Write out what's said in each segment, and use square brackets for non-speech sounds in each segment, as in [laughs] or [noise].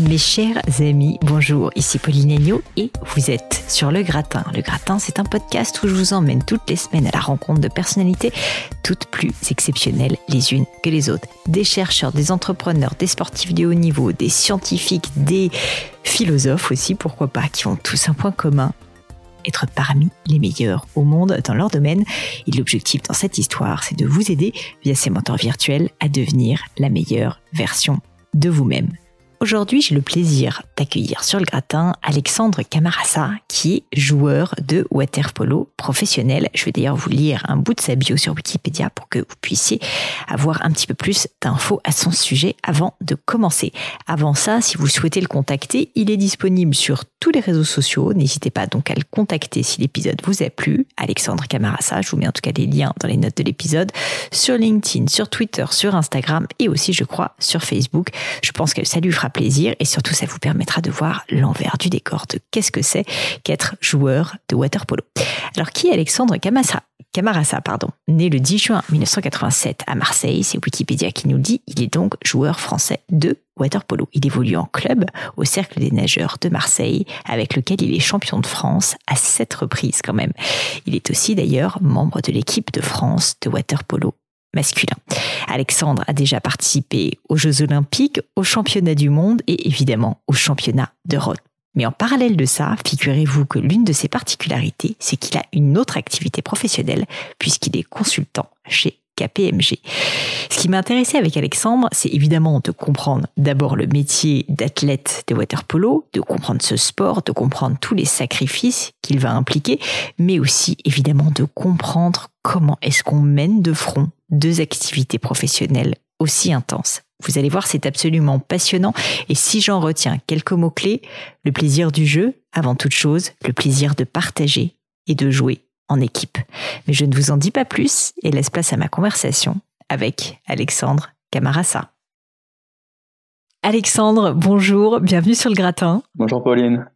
Mes chers amis, bonjour, ici Pauline Agneau et vous êtes sur Le Gratin. Le Gratin, c'est un podcast où je vous emmène toutes les semaines à la rencontre de personnalités toutes plus exceptionnelles les unes que les autres. Des chercheurs, des entrepreneurs, des sportifs de haut niveau, des scientifiques, des philosophes aussi, pourquoi pas, qui ont tous un point commun, être parmi les meilleurs au monde dans leur domaine. Et l'objectif dans cette histoire, c'est de vous aider via ces mentors virtuels à devenir la meilleure version de vous-même. Aujourd'hui, j'ai le plaisir d'accueillir sur le gratin Alexandre Camarasa, qui est joueur de waterpolo professionnel. Je vais d'ailleurs vous lire un bout de sa bio sur Wikipédia pour que vous puissiez avoir un petit peu plus d'infos à son sujet avant de commencer. Avant ça, si vous souhaitez le contacter, il est disponible sur tous les réseaux sociaux. N'hésitez pas donc à le contacter si l'épisode vous a plu. Alexandre Camarasa, je vous mets en tout cas les liens dans les notes de l'épisode, sur LinkedIn, sur Twitter, sur Instagram et aussi, je crois, sur Facebook. Je pense que ça lui fera plaisir et surtout ça vous permettra de voir l'envers du décor de qu'est-ce que c'est qu'être joueur de waterpolo. Alors qui est Alexandre Camassa Camarasa, pardon, né le 10 juin 1987 à Marseille, c'est Wikipédia qui nous dit, il est donc joueur français de waterpolo. Il évolue en club au Cercle des nageurs de Marseille, avec lequel il est champion de France à sept reprises quand même. Il est aussi d'ailleurs membre de l'équipe de France de waterpolo masculin. Alexandre a déjà participé aux Jeux olympiques, aux championnats du monde et évidemment aux championnats d'Europe. Mais en parallèle de ça, figurez-vous que l'une de ses particularités, c'est qu'il a une autre activité professionnelle puisqu'il est consultant chez KPMG. Ce qui m'intéressait avec Alexandre, c'est évidemment de comprendre d'abord le métier d'athlète de waterpolo, de comprendre ce sport, de comprendre tous les sacrifices qu'il va impliquer, mais aussi évidemment de comprendre comment est-ce qu'on mène de front deux activités professionnelles aussi intenses. Vous allez voir, c'est absolument passionnant. Et si j'en retiens quelques mots-clés, le plaisir du jeu, avant toute chose, le plaisir de partager et de jouer en équipe. Mais je ne vous en dis pas plus et laisse place à ma conversation avec Alexandre Camarasa. Alexandre, bonjour, bienvenue sur le gratin. Bonjour Pauline.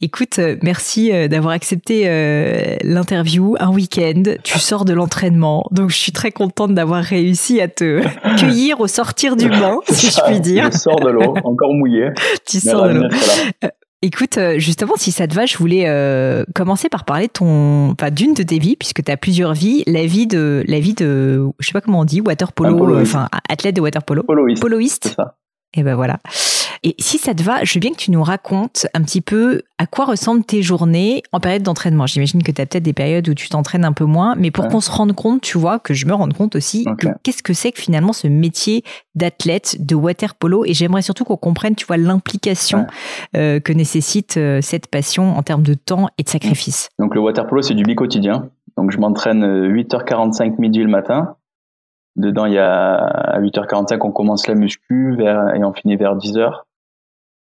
Écoute, euh, merci euh, d'avoir accepté euh, l'interview. Un week-end, tu sors de l'entraînement, donc je suis très contente d'avoir réussi à te [laughs] cueillir au sortir du bain, si je [laughs] puis dire. Je sors de l'eau, encore mouillé. [laughs] tu sors de l'eau. Écoute, justement, si ça te va, je voulais commencer par parler de ton, enfin, d'une de tes vies, puisque tu as plusieurs vies. La vie de, la vie de, je sais pas comment on dit, water polo, enfin, athlète de water polo. Poloiste. Poloiste. Et ben voilà. Et si ça te va, je veux bien que tu nous racontes un petit peu à quoi ressemblent tes journées en période d'entraînement. J'imagine que tu as peut-être des périodes où tu t'entraînes un peu moins, mais pour qu'on se rende compte, tu vois, que je me rende compte aussi, qu'est-ce que c'est que finalement ce métier d'athlète de water polo? Et j'aimerais surtout qu'on comprenne, tu vois, l'implication euh, que nécessite euh, cette passion en termes de temps et de sacrifice. Donc le water polo, c'est du bi-quotidien. Donc je m'entraîne 8h45 euh, midi le matin. Dedans, il y a à 8h45, on commence la muscu vers, et on finit vers 10h.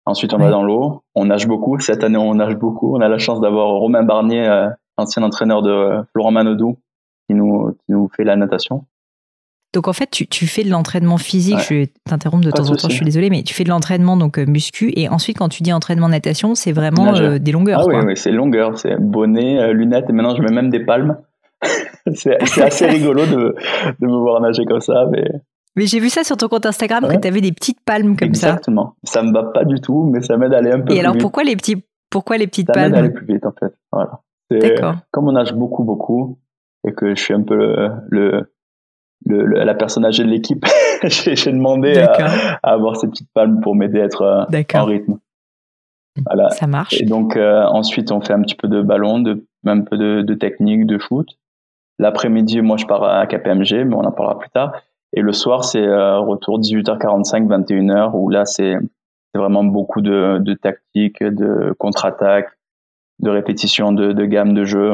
Ensuite, on va dans l'eau. On nage beaucoup. Cette année, on nage beaucoup. On a la chance d'avoir Romain Barnier, euh, ancien entraîneur de Florent Manodou, qui nous, qui nous fait la natation. Donc en fait, tu, tu fais de l'entraînement physique. Je vais t'interrompre de temps en temps. Je suis désolé, mais tu fais de l'entraînement donc euh, muscu et ensuite quand tu dis entraînement natation, c'est vraiment euh, des longueurs. Ah oui, oui c'est longueur, c'est bonnet, lunettes et maintenant je mets même des palmes. [laughs] c'est assez [laughs] rigolo de, de me voir nager comme ça, mais mais j'ai vu ça sur ton compte Instagram que tu avais des petites palmes comme ça. Exactement. Ça me va pas du tout, mais ça m'aide à aller un peu plus vite. Et alors pourquoi les petits pourquoi les petites palmes Ça m'aide à aller plus vite en fait. Voilà. Comme on nage beaucoup, beaucoup, et que je suis un peu le, le, la personne âgée de l'équipe, [laughs] j'ai demandé à, avoir ces petites palmes pour m'aider à être euh, en rythme. Voilà. Ça marche. Et donc euh, ensuite, on fait un petit peu de ballon, de, un peu de, de technique, de shoot. L'après-midi, moi, je pars à KPMG, mais on en parlera plus tard. Et le soir, c'est euh, retour 18h45, 21h, où là, c'est vraiment beaucoup de, de tactique, de contre-attaque, de répétition de, de gamme de jeu.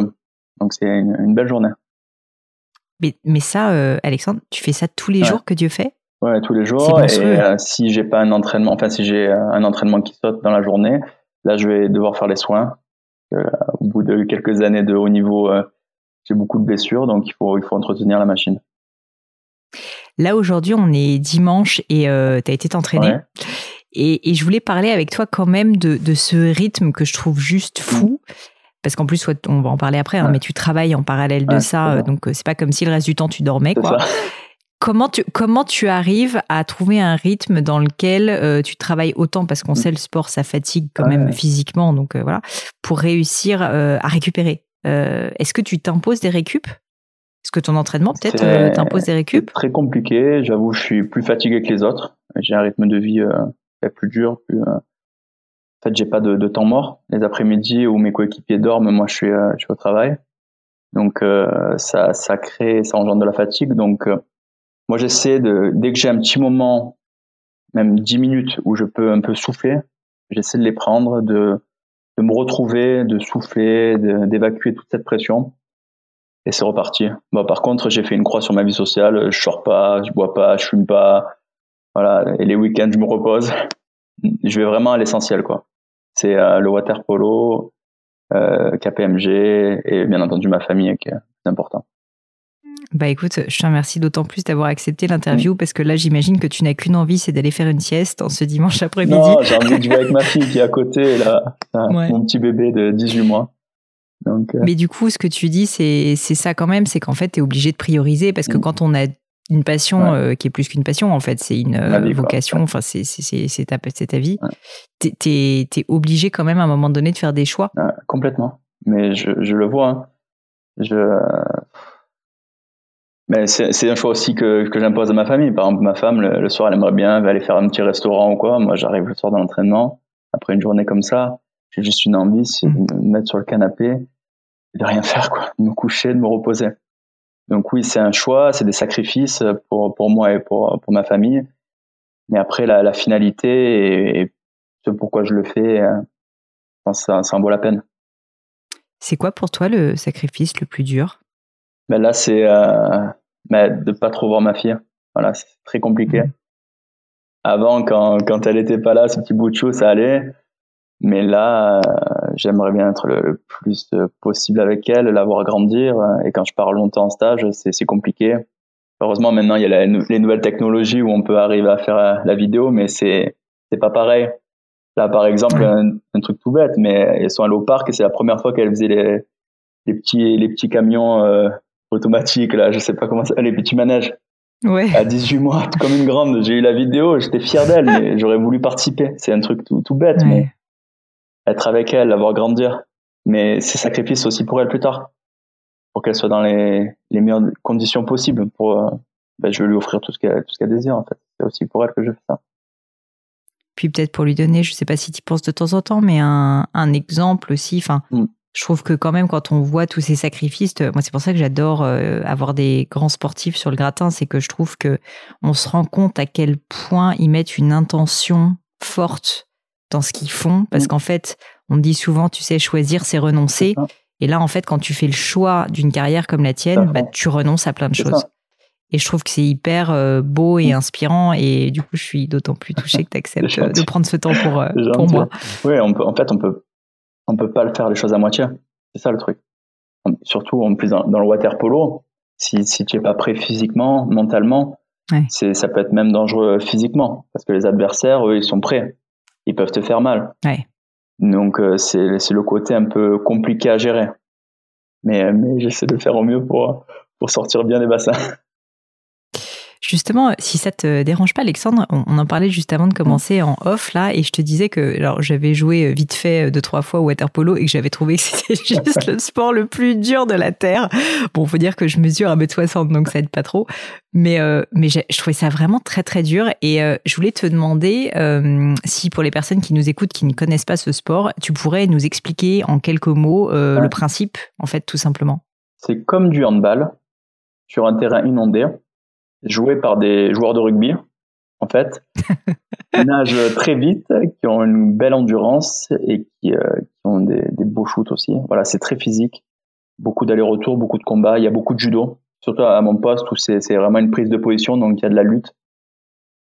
Donc c'est une, une, belle journée. Mais, mais ça, euh, Alexandre, tu fais ça tous les jours que Dieu fait? Ouais, tous les jours. Et euh, si j'ai pas un entraînement, enfin si j'ai un entraînement qui saute dans la journée, là je vais devoir faire les soins. Euh, au bout de quelques années de haut niveau, j'ai beaucoup de blessures, donc il faut il faut entretenir la machine. Là aujourd'hui, on est dimanche et tu as été t'entraîner. Et, et, je voulais parler avec toi quand même de, de ce rythme que je trouve juste fou. Mm parce qu'en plus, on va en parler après, hein, mais tu travailles en parallèle de ça, euh, donc euh, c'est pas comme si le reste du temps tu dormais, quoi. [laughs] Comment tu, comment tu arrives à trouver un rythme dans lequel euh, tu travailles autant? Parce qu'on mm. sait le sport ça fatigue quand même physiquement donc voilà pour réussir à récupérer. Est-ce que tu t'imposes des récup? Est-ce que ton entraînement peut-être t'impose des récup Très compliqué. J'avoue, je suis plus fatigué que les autres. J'ai un rythme de vie plus dur, plus en fait, j'ai pas de, de, temps mort. Les après-midi où mes coéquipiers dorment, moi, je suis, euh, je suis au travail. Donc, euh, ça, ça crée, ça engendre de la fatigue. Donc, euh, moi, j'essaie de, dès que j'ai un petit moment, même 10 minutes où je peux un peu souffler, j'essaie de les prendre, de, de me retrouver, de souffler, d'évacuer toute cette pression. Et c'est reparti. Bon, par contre, j'ai fait une croix sur ma vie sociale. Je sors pas, je bois pas, je fume pas. Voilà. Et les week-ends, je me repose. Je vais vraiment à l'essentiel, quoi c'est euh, le water polo, euh, KPMG et bien entendu ma famille qui est important. Bah écoute, je te remercie d'autant plus d'avoir accepté l'interview mm. parce que là, j'imagine que tu n'as qu'une envie, c'est d'aller faire une sieste en ce dimanche après-midi. Non, j'ai envie de jouer avec ma fille qui est à côté, là, mon petit bébé de 18 mois. Donc, euh, Mais du coup, ce que tu dis, c'est ça quand même, c'est qu'en fait, tu es obligé de prioriser parce que mm. quand on a une passion euh, qui est plus qu'une passion en fait c'est une euh, vocation enfin c'est ta ta vie. Tu t'es es, obligé quand même à un moment donné de faire des choix. Complètement. Mais je, je le vois hein. je mais c'est un choix aussi que, que j'impose à ma famille. Par exemple ma femme le, soir elle aimerait bien aller faire un petit restaurant ou quoi. Moi j'arrive le soir de l'entraînement. Après une journée comme ça j'ai juste une envie c'est mmh. de me mettre sur le canapé de rien faire quoi de me coucher de me reposer donc oui, c'est un choix, c'est des sacrifices pour, pour moi et pour, pour ma famille. Mais après, la, la finalité et, ce pourquoi je le fais, euh, ça, ça en vaut la peine. C'est quoi pour toi le sacrifice le plus dur? Ben Là, c'est euh, ben, de pas trop voir ma fille. Voilà, c'est très compliqué. Mmh. Avant, quand, quand elle était pas là, ce petit bout de chou, ça allait. Mais là, euh, j'aimerais bien être le, plus possible avec elle, la voir grandir. Et quand je pars longtemps en stage, c'est compliqué. Heureusement, maintenant, il y a les nouvelles technologies où on peut arriver à faire euh, la vidéo, mais c'est pas pareil. Là, par exemple, un, truc tout bête, mais elles sont allées au parc et c'est la première fois qu'elles faisaient les, les petits les petits camions euh, automatiques là, je sais pas comment ça, les petits manèges. Ouais. À 18 mois, [laughs] comme une grande. J'ai eu la vidéo, j'étais fier d'elle, mais [laughs] j'aurais voulu participer. C'est un truc tout, tout bête, mais être avec elle, la voir grandir. Mais c'est sacrifice aussi pour elle plus tard, pour qu'elle soit dans les, les meilleures conditions possibles. Pour, euh, ben, je vais lui offrir tout ce qu'elle qu'elle désire en fait. C'est aussi pour elle que je fais ça. Puis peut-être pour lui donner, je sais pas si tu penses de temps en temps, mais un, un exemple aussi. Enfin, mm. je trouve que quand même quand on voit tous ces sacrifices, moi c'est pour ça que j'adore euh, avoir des grands sportifs sur le gratin, c'est que je trouve que on se rend compte à quel point ils mettent une intention forte dans ce qu'ils font, parce mm. qu'en fait, on dit souvent, tu sais, choisir, c'est renoncer. Et là, en fait, quand tu fais le choix d'une carrière comme la tienne, bah, tu renonces à plein de choses. Et je trouve que c'est hyper euh, beau et mm. inspirant. Et du coup, je suis d'autant plus touchée que tu acceptes [laughs] de prendre ce temps pour, euh, pour moi. Oui, on peut, en fait, on peut, on peut pas le faire les choses à moitié. C'est ça le truc. Surtout, en plus, dans, le water polo, si, si tu es pas prêt physiquement, mentalement, c'est, ça peut être même dangereux physiquement. Parce que les adversaires, eux, ils sont prêts ils peuvent te faire mal. Donc euh, c'est le côté un peu compliqué à gérer. Mais, mais j'essaie de faire au mieux pour, pour sortir bien des bassins. [laughs] Justement, si ça te dérange pas, Alexandre, on, en parlait juste avant de commencer en off là, et je te disais que alors j'avais joué vite fait deux trois fois au water polo et que j'avais trouvé que c'était [laughs] juste le sport le plus dur de la terre. Bon, faut dire que je mesure 1m60 donc ça aide pas trop, mais euh, mais je trouvais ça vraiment très très dur et euh, je voulais te demander euh, si pour les personnes qui nous écoutent qui ne connaissent pas ce sport, tu pourrais nous expliquer en quelques mots le principe en fait tout simplement. C'est comme du handball sur un terrain inondé joués par des joueurs de rugby, en fait, [laughs] qui nagent très vite, qui ont une belle endurance et qui, euh, ont des, beaux shoots aussi. Voilà, c'est très physique, beaucoup d'allers-retours, beaucoup de combats. Il y a beaucoup de judo, surtout à mon poste où c'est vraiment une prise de position, donc il y a de la lutte.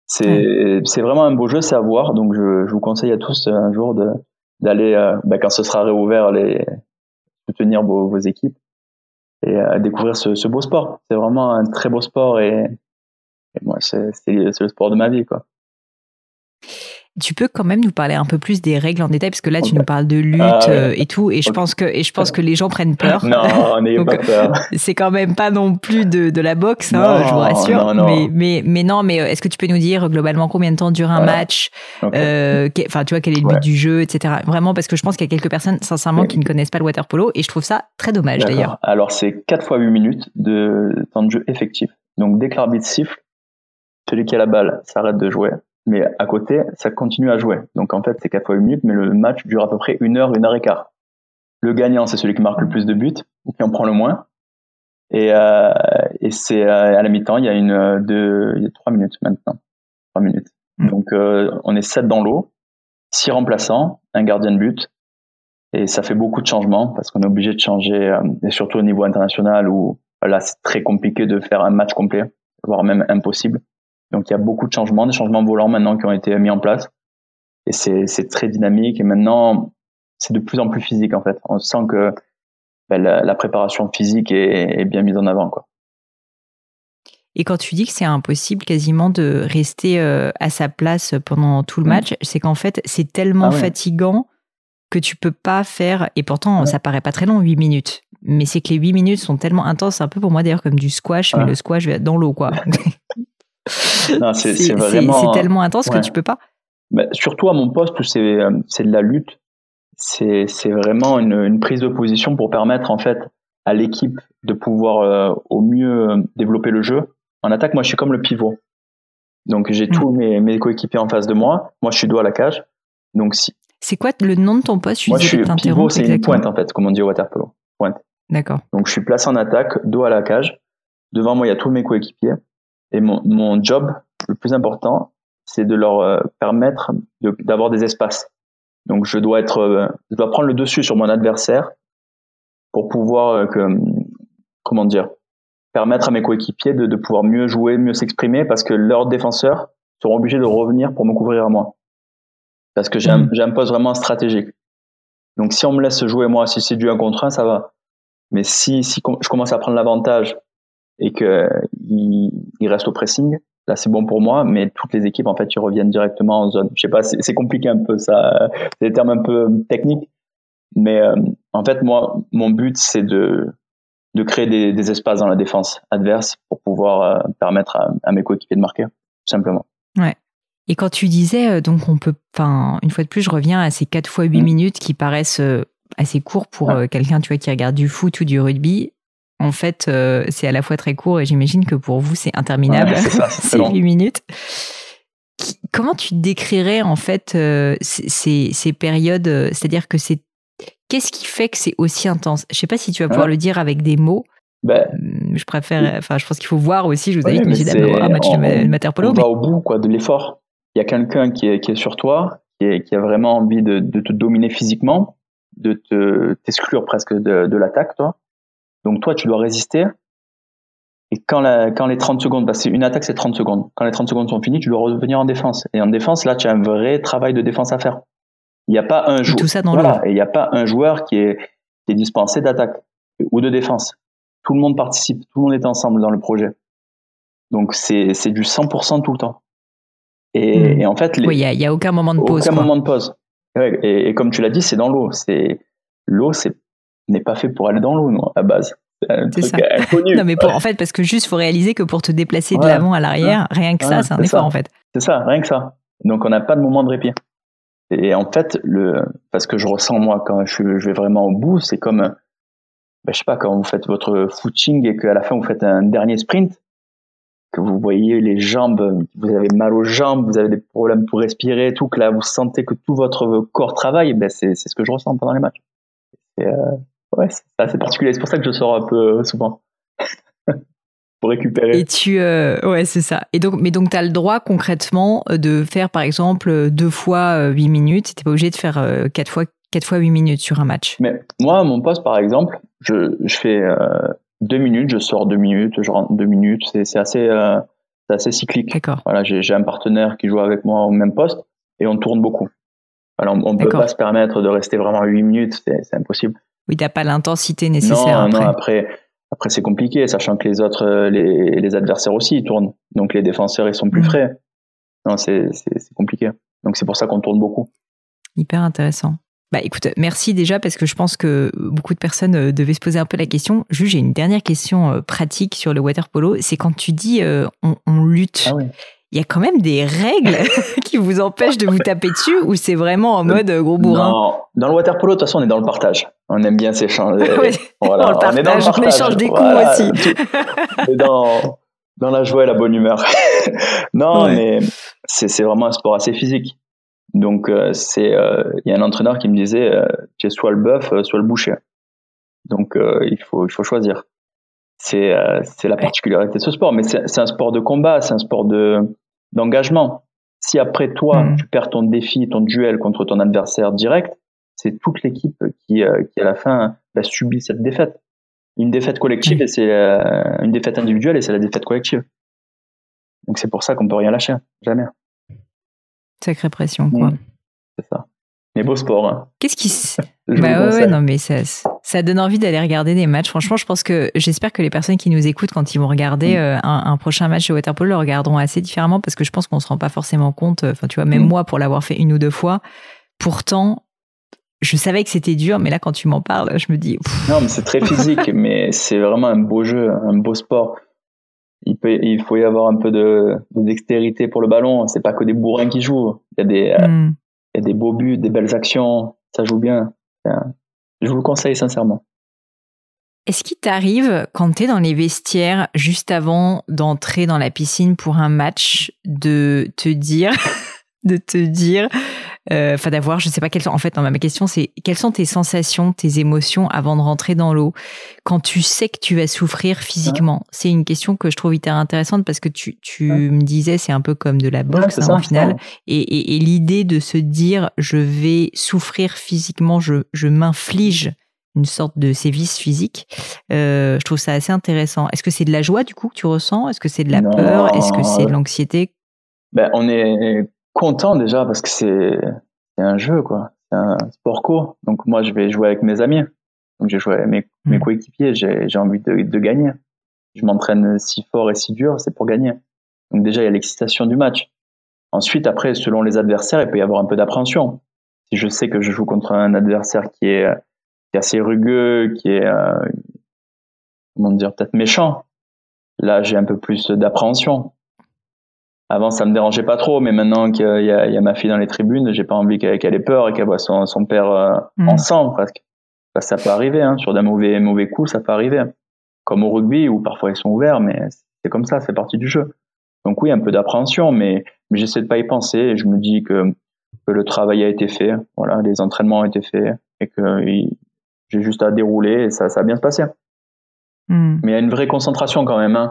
C'est vraiment un beau jeu, c'est à voir. Donc je, vous conseille à tous un jour d'aller, euh, bah, quand ce sera réouvert, les soutenir vos, vos équipes et à découvrir ce, ce beau sport. C'est vraiment un très beau sport et et moi, c'est le sport de ma vie, quoi. Tu peux quand même nous parler un peu plus des règles en détail parce que là tu nous parles de lutte ah euh, et tout et je pense que et je pense que les gens prennent peur. [laughs] Non, n'ayez pas peur. [laughs] C'est quand même pas non plus de, de la boxe, hein, je vous rassure. Mais mais mais non, mais euh, est-ce que tu peux nous dire globalement combien de temps dure un match euh, Enfin, tu vois quel est le but du jeu, etc. Vraiment parce que je pense qu'il y a quelques personnes sincèrement qui ne connaissent pas le water polo et je trouve ça très dommage d'ailleurs. Alors c'est 4 fois 8 minutes de temps de jeu effectif. Donc dès que l'arbitre siffle, celui qui a la balle s'arrête de jouer, mais à côté, ça continue à jouer. Donc en fait, c'est 4 fois 8 minutes, mais le match dure à peu près une heure, une heure et quart. Le gagnant, c'est celui qui marque le plus de buts, qui en prend le moins. Et, euh, et c'est euh, à la mi-temps, il y a une euh, deux, il y a trois minutes maintenant, trois minutes. Mm. Donc euh, on est sept dans l'eau, six remplaçants, un gardien de but, et ça fait beaucoup de changements parce qu'on est obligé de changer, et surtout au niveau international où là c'est très compliqué de faire un match complet, voire même impossible. Donc il y a beaucoup de changements, des changements volants maintenant qui ont été mis en place. Et c'est très dynamique. Et maintenant, c'est de plus en plus physique en fait. On sent que ben, la, préparation physique est, bien mise en avant. Quoi. Et quand tu dis que c'est impossible quasiment de rester euh, à sa place pendant tout le mm. match, c'est qu'en fait c'est tellement ah fatigant que tu peux pas faire. Et pourtant, ça paraît pas très long, 8 minutes. Mais c'est que les 8 minutes sont tellement intenses, un peu pour moi d'ailleurs comme du squash, mais le squash dans l'eau quoi. [laughs] [laughs] c'est vraiment. C'est tellement intense que tu peux pas. Bah, surtout à mon poste où c'est euh, de la lutte, c'est vraiment une, une, prise de position pour permettre en fait à l'équipe de pouvoir euh, au mieux euh, développer le jeu. En attaque, moi je suis comme le pivot. Donc j'ai tous mes, mes coéquipiers en face de moi. Moi je suis dos à la cage. Donc si. C'est quoi le nom de ton poste? Je Moi je suis pivot, c'est une pointe en fait, comme on dit au waterpolo. Pointe. D'accord. Donc je suis placé en attaque, dos à la cage. Devant moi il y a tous mes coéquipiers. Et mon, mon job le plus important, c'est de leur euh, permettre d'avoir des espaces. Donc je dois être, euh, je dois prendre le dessus sur mon adversaire pour pouvoir euh, que, comment dire, permettre à mes coéquipiers de, de pouvoir mieux jouer, mieux s'exprimer, parce que leurs défenseurs seront obligés de revenir pour me couvrir à moi, parce que j'ai un poste vraiment stratégique. Donc si on me laisse jouer moi, si c'est du 1 contre 1, ça va. Mais si, si je commence à prendre l'avantage et que il, il reste au pressing, là c'est bon pour moi, mais toutes les équipes en fait ils reviennent directement en zone. Je sais pas, c'est compliqué un peu ça, c'est des termes un peu techniques, mais euh, en fait moi mon but c'est de de créer des, des, espaces dans la défense adverse pour pouvoir euh, permettre à, à mes coéquipiers de marquer, tout simplement. Ouais. Et quand tu disais euh, donc on peut, enfin une fois de plus je reviens à ces 4 fois 8 mmh. minutes qui paraissent assez courts pour quelqu'un tu vois qui regarde du foot ou du rugby en fait, euh, c'est à la fois très court et j'imagine que pour vous, c'est interminable. c'est 8 [laughs] minutes. Comment tu décrirais en fait euh, ces, périodes euh, C'est-à-dire que c'est qu'est-ce qui fait que c'est aussi intense? Je sais pas si tu vas pouvoir le dire avec des mots. Ben, hum, je préfère, enfin, je pense qu'il faut voir aussi. Je vous invite, mais c'est un match de Materpolo. On va au bout quoi de l'effort. Il y a quelqu'un qui est, qui est sur toi, qui, a vraiment envie de, te dominer physiquement, de te t'exclure presque de, de l'attaque, toi donc toi, tu dois résister. Et quand, la, quand les 30 secondes, parce que une attaque, c'est 30 secondes. Quand les 30 secondes sont finies, tu dois revenir en défense. Et en défense, là, tu as un vrai travail de défense à faire. Il n'y a pas un joueur. Tout ça dans voilà, Et il n'y a pas un joueur qui est, qui est dispensé d'attaque ou de défense. Tout le monde participe, tout le monde est ensemble dans le projet. Donc c'est, c'est du 100% tout le temps. Et, hmm. et en fait, oui, il n'y a, a, aucun moment de pause. Aucun moment de pause. Et, et, comme tu l'as dit, c'est dans l'eau. C'est l'eau, c'est n'est pas fait pour aller dans l'eau, non, à base. C'est ça. Non, mais pour, en fait, parce que juste, faut réaliser que pour te déplacer de l'avant à l'arrière, rien que ça, c'est un effort, en fait. C'est ça, rien que ça. Donc, on n'a pas de moment de répit. Et en fait, le, parce que je ressens, moi, quand je, je vais vraiment au bout, c'est comme, ben, je sais pas, quand vous faites votre footing et qu'à la fin, vous faites un dernier sprint, que vous voyez les jambes, vous avez mal aux jambes, vous avez des problèmes pour respirer, tout, que là, vous sentez que tout votre corps travaille, ben, c'est, c'est ce que je ressens pendant les matchs. Et, euh, ouais, c'est assez particulier. C'est pour ça que je sors un peu euh, souvent. [laughs] pour récupérer. Et tu, euh, ouais, c'est ça. Et donc, mais donc, tu as le droit concrètement de faire, par exemple, deux fois huit minutes. Tu pas obligé de faire quatre fois, quatre fois huit minutes sur un match. Mais moi, mon poste, par exemple, je, je fais deux minutes, je sors deux minutes, je rentre deux minutes. C'est assez, assez cyclique. D'accord. Voilà, j'ai un partenaire qui joue avec moi au même poste et on tourne beaucoup. Alors, on ne peut pas se permettre de rester vraiment huit minutes, c'est impossible. Oui, t'as pas l'intensité nécessaire. Non, après. non, après, après c'est compliqué, sachant que les autres, euh, les, les, adversaires aussi, ils tournent. Donc les défenseurs, ils sont plus mm. frais. Non, c'est compliqué. Donc c'est pour ça qu'on tourne beaucoup. Hyper intéressant. Bah écoute, merci déjà parce que je pense que beaucoup de personnes euh, devaient se poser un peu la question. Juste, j'ai une dernière question euh, pratique sur le water polo. C'est quand tu dis on, on, lutte. Ah oui il y a quand même des règles [laughs] qui vous empêchent de vous taper dessus ou c'est vraiment en mode euh, gros bourrin? Non, dans le water polo, de toute façon, on est dans le partage. On aime bien s'échanger. [laughs] voilà. on, on, est dans le partage. On échange des coups aussi. on dans, dans la joie et la bonne humeur. [laughs] non, mais c'est vraiment un sport assez physique. Donc, euh, c'est, euh, il y a un entraîneur qui me disait, tu es soit le bœuf, soit le boucher. Donc, il faut, il faut choisir. C'est, c'est la particularité de ce sport. Mais c'est un sport de combat, c'est un sport de, d'engagement. Si après toi, hmm. tu perds ton défi, ton duel contre ton adversaire direct, c'est toute l'équipe qui, euh, qui, à la fin, va subir cette défaite. Une défaite collective et c'est euh, une défaite individuelle et c'est la défaite collective. Donc c'est pour ça qu'on peut rien lâcher, jamais. Sacrée pression, quoi. Hmm. C'est ça. Mais beau sport. Hein. Qu'est-ce qui. [laughs] bah ouais, non, mais ça, ça donne envie d'aller regarder des matchs. Franchement, je pense que j'espère que les personnes qui nous écoutent, quand ils vont regarder mm. euh, un, prochain match de Waterpolo, le regarderont assez différemment parce que je pense qu'on se rend pas forcément compte. Enfin, tu vois, même mm. moi, pour l'avoir fait une ou deux fois, pourtant, je savais que c'était dur, mais là, quand tu m'en parles, je me dis. Non, mais c'est très physique, [laughs] mais c'est vraiment un beau jeu, un beau sport. Il, peut, il faut y avoir un peu de, dextérité pour le ballon. C'est pas que des bourrins qui jouent. Il y a des. Euh, mm il y a des beaux buts, des belles actions, ça joue bien. Je vous le conseille sincèrement. Est-ce qu'il t'arrive, quand tu es dans les vestiaires, juste avant d'entrer dans la piscine pour un match, de te dire, [laughs] de te dire, enfin d'avoir, je sais pas quelles sont. En fait, ma question c'est quelles sont tes sensations, tes émotions avant de rentrer dans l'eau quand tu sais que tu vas souffrir physiquement? C'est une question que je trouve hyper intéressante parce que tu, tu me disais c'est un peu comme de la boxe hein, au final. Et, et, l'idée de se dire je vais souffrir physiquement, je, je m'inflige une sorte de sévice physique. Euh, je trouve ça assez intéressant. Est-ce que c'est de la joie du coup que tu ressens? Est-ce que c'est de la peur? Est-ce que c'est de l'anxiété? Ben, on est content déjà parce que c'est un jeu quoi, c'est un sport co. Donc moi je vais jouer avec mes amis, donc j'ai joué avec mes, mes hmm. coéquipiers, j'ai envie de, de, gagner. Je m'entraîne si fort et si dur, c'est pour gagner. Donc déjà il y a l'excitation du match. Ensuite après selon les adversaires il peut y avoir un peu d'appréhension. Si je sais que je joue contre un adversaire qui est, qui est assez rugueux, qui est euh, comment dire peut-être méchant, là j'ai un peu plus d'appréhension avant, ça me dérangeait pas trop, mais maintenant qu'il y, y, a ma fille dans les tribunes, j'ai pas envie qu'elle ait peur et qu'elle voit son, son père euh, mm. en sang presque. ça peut arriver, hein, sur des mauvais mauvais coups, ça peut arriver. Comme au rugby où parfois ils sont ouverts, mais c'est comme ça, c'est partie du jeu. Donc oui, un peu d'appréhension, mais, mais j'essaie de pas y penser et je me dis que, que le travail a été fait, voilà, les entraînements ont été faits et que j'ai juste à dérouler et ça, ça va bien se passer. Mm. Mais il y a une vraie concentration quand même. Hein.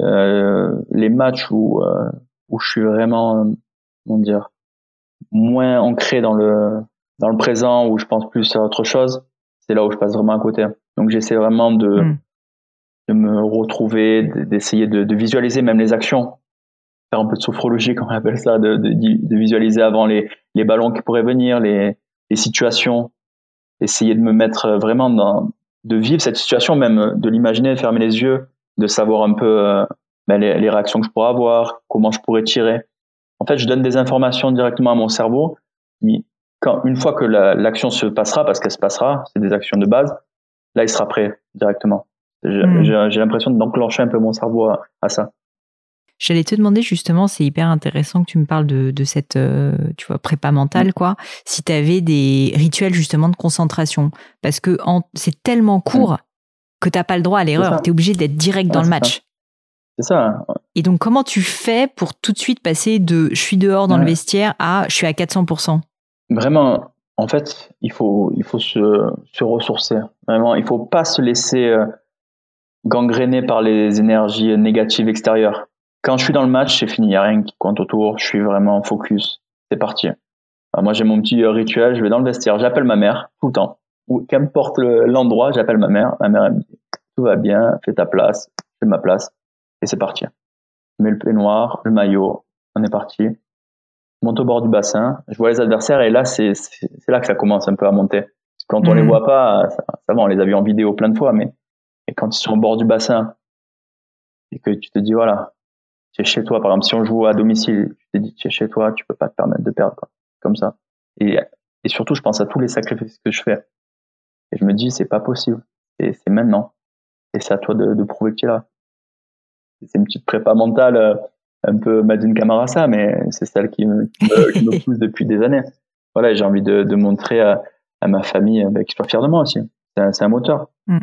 Euh, les matchs où euh, où je suis vraiment, comment dire, moins ancré dans le dans le présent, où je pense plus à autre chose, c'est là où je passe vraiment à côté. Donc j'essaie vraiment de hmm. de me retrouver, d'essayer de, de, visualiser même les actions, faire un peu de sophrologie, [laughs] comme on appelle ça, de, de, de visualiser avant les les ballons qui pourraient venir, les les situations, essayer de me mettre vraiment dans de vivre cette situation, même de l'imaginer, de fermer les yeux, de savoir un peu euh, ben, les, réactions que je pourrais avoir, comment je pourrais tirer. En fait, je donne des informations directement à mon cerveau. Quand, une fois que l'action se passera, parce qu'elle se passera, c'est des actions de base, là, il sera prêt directement. J'ai hmm. l'impression d'enclencher un peu mon cerveau à, ça. J'allais te demander justement, c'est hyper intéressant que tu me parles de, cette euh, tu vois, prépa mentale, hmm. quoi. Si tu avais des rituels justement de concentration. Parce que c'est tellement court que tu n'as pas le droit à l'erreur. Tu es obligé d'être direct dans le match. C'est ça. Et donc, comment tu fais pour tout de suite passer de je suis dehors dans le vestiaire à je suis à 400% Vraiment, en fait, il faut, il faut se, se ressourcer. Vraiment, il faut pas se laisser euh, gangréner par les énergies négatives extérieures. Quand je suis dans le match, c'est fini, il n'y a rien qui compte autour, je suis vraiment focus, c'est parti. moi, j'ai mon petit euh, rituel, je vais dans le vestiaire, j'appelle ma mère tout le temps. Ou qu'importe l'endroit, j'appelle ma mère. Ma mère, elle me dit, tout va bien, fais ta place, fais ma place, et c'est parti. Je mets le peignoir, le maillot, on est parti monte au bord du bassin, je vois les adversaires et là c'est là que ça commence un peu à monter. quand on les mhm. voit pas, ça, va, on les a vus en vidéo plein de fois, mais et quand ils sont au bord du bassin et que tu te dis voilà, tu es chez toi, par exemple si on joue à domicile, tu te dis tu es chez toi, tu peux pas te permettre de perdre quoi, comme ça. Et, et surtout je pense à tous les sacrifices que je fais et je me dis c'est pas possible, c'est maintenant et c'est à toi de, de prouver que tu es là. C'est une petite prépa mentale euh, un peu Madine Camarasa, mais c'est celle qui me, pousse depuis des années. Voilà, j'ai envie de, montrer à, ma famille bah, qu'ils soient fiers de moi aussi. C'est un, moteur. Mm.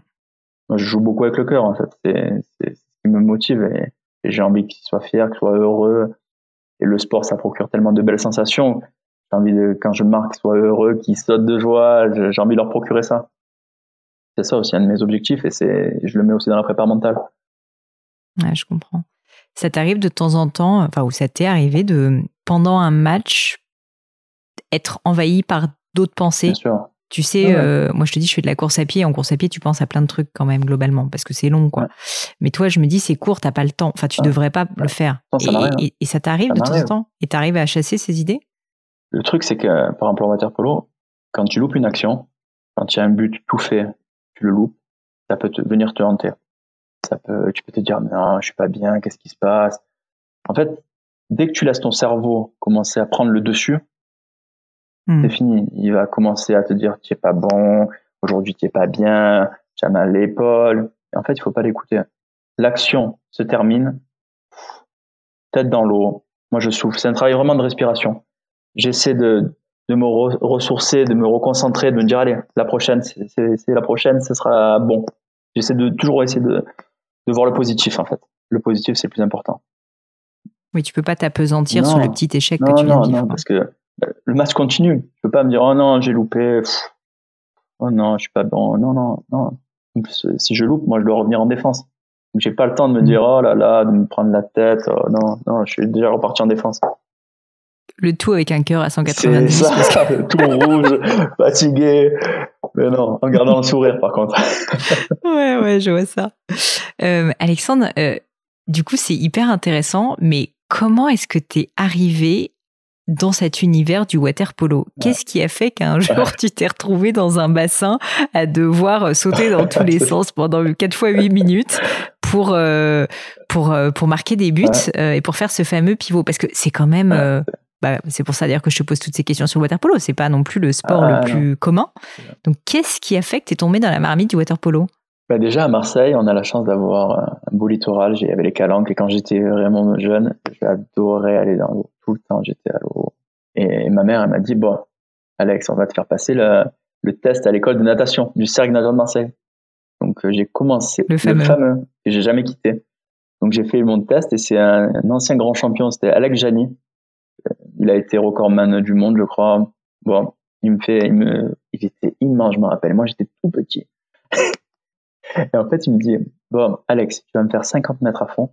Moi, je joue beaucoup avec le cœur, en fait. C'est ce qui me motive et, j'ai envie qu'ils soient fiers, qu'ils soient heureux. Et le sport, ça procure tellement de belles sensations. J'ai envie de, quand je marque, qu'ils soient heureux, qu'ils sautent de joie. J'ai envie de leur procurer ça. C'est ça aussi un de mes objectifs et c'est, je le mets aussi dans la prépa mentale. Ouais, je comprends. Ça t'arrive de temps en temps, enfin, ou ça t'est arrivé de, pendant un match, être envahi par d'autres pensées? Tu sais, euh, moi je te dis, je fais de la course à pied. En course à pied, tu penses à plein de trucs quand même globalement, parce que c'est long, quoi. Mais toi, je me dis, c'est court, t'as pas le temps. Enfin, tu devrais pas le faire. et, ça t'arrive de temps en temps? Et t'arrives à chasser ces idées? Le truc, c'est que, par exemple, en water polo, quand tu loupes une action, quand il y a un but tout fait, tu le loupes, ça peut te, venir te hanter ça peut, tu peux te dire non, je suis pas bien, qu'est-ce qui se passe? En fait, dès que tu laisses ton cerveau commencer à prendre le dessus, hmm. c'est fini. Il va commencer à te dire tu es pas bon, aujourd'hui tu es pas bien, tu as mal l'épaule. Et en fait, il faut pas l'écouter. L'action se termine, tête dans l'eau. Moi, je souffle. C'est un travail vraiment de respiration. J'essaie de, de me ressourcer, de me reconcentrer, de me dire allez, la prochaine, c'est la prochaine, ce sera bon. J'essaie de toujours essayer de, de voir le positif en fait. Le positif, c'est le plus important. Oui, tu peux pas t'apesantir sur le petit échec que tu viens de vivre. Non, parce que euh, le match continue. Tu peux pas me dire oh non, j'ai loupé. oh non, je suis pas bon. Non, non, non. si je loupe, moi, je dois revenir en défense. Donc, j'ai pas le temps de me dire oh là là, de me prendre la tête. Oh, non, non, je suis déjà reparti en défense. Le tout avec un cœur à 190. C'est ça, tout rouge, fatigué. Mais non, en gardant le sourire par contre. [laughs] ouais, ouais, je vois ça. Euh, Alexandre, euh, du coup, c'est hyper intéressant, mais comment est-ce que tu es arrivé dans cet univers du water polo? Qu'est-ce qui a fait qu'un [laughs] jour tu t'es retrouvé dans un bassin à devoir sauter dans tous les [laughs] sens pendant 4 fois 8 minutes pour, euh, pour, pour marquer des buts et pour faire ce fameux pivot? Parce que c'est quand même bah, c'est pour ça d'ailleurs que je te pose toutes ces questions sur le water polo. C'est pas non plus le sport le ah, plus commun. Donc, qu'est-ce qui a fait que tu es tombé dans la marmite du water polo? Bah déjà à Marseille, on a la chance d'avoir un beau littoral. Il y avait les calanques et quand j'étais vraiment jeune, j'adorais aller dans l'eau. Tout le temps, j'étais à l'eau. Et ma mère, elle m'a dit bon, Alex, on va te faire passer le, le test à l'école de natation du Cercle Nageur de Marseille. Donc euh, j'ai commencé le fameux, le fameux et j'ai jamais quitté. Donc j'ai fait mon test et c'est un, un, ancien grand champion, c'était Alex Jani, il a été recordman du monde, je crois. Bon, il me fait, il me, il était immense, je me rappelle. Moi, j'étais tout petit. [laughs] et en fait, il me dit, bon, Alex, tu vas me faire 50 mètres à fond.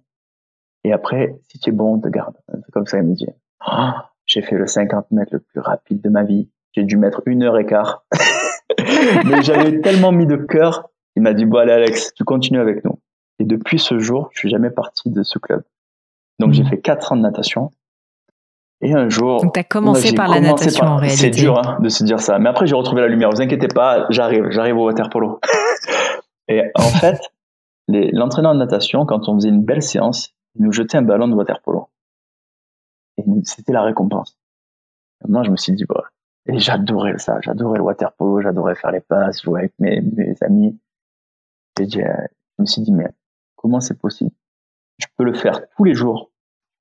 Et après, si tu es bon, on te garde. C'est comme ça, il me dit. Oh, j'ai fait le 50 mètres le plus rapide de ma vie. J'ai dû mettre une heure et quart. [laughs] Mais j'avais tellement mis de cœur. Il m'a dit, bon, allez, Alex, tu continues avec nous. Et depuis ce jour, je suis jamais parti de ce club. Donc, j'ai mmh. fait quatre ans de natation. Et un jour. Donc, tu as commencé par la natation en réalité. C'est dur hein, de se dire ça. Mais après, j'ai retrouvé la lumière. Vous inquiétez pas, j'arrive, j'arrive au water polo. [laughs] et en fait, l'entraîneur de natation, quand on faisait une belle séance, il nous jetait un ballon de water polo. Et c'était la récompense. moi, je me suis dit, bah, et j'adorais ça. J'adorais le water polo, j'adorais faire les passes, jouer avec mes, mes amis. Euh, Je me suis dit, mais comment c'est possible? Je peux le faire tous les jours.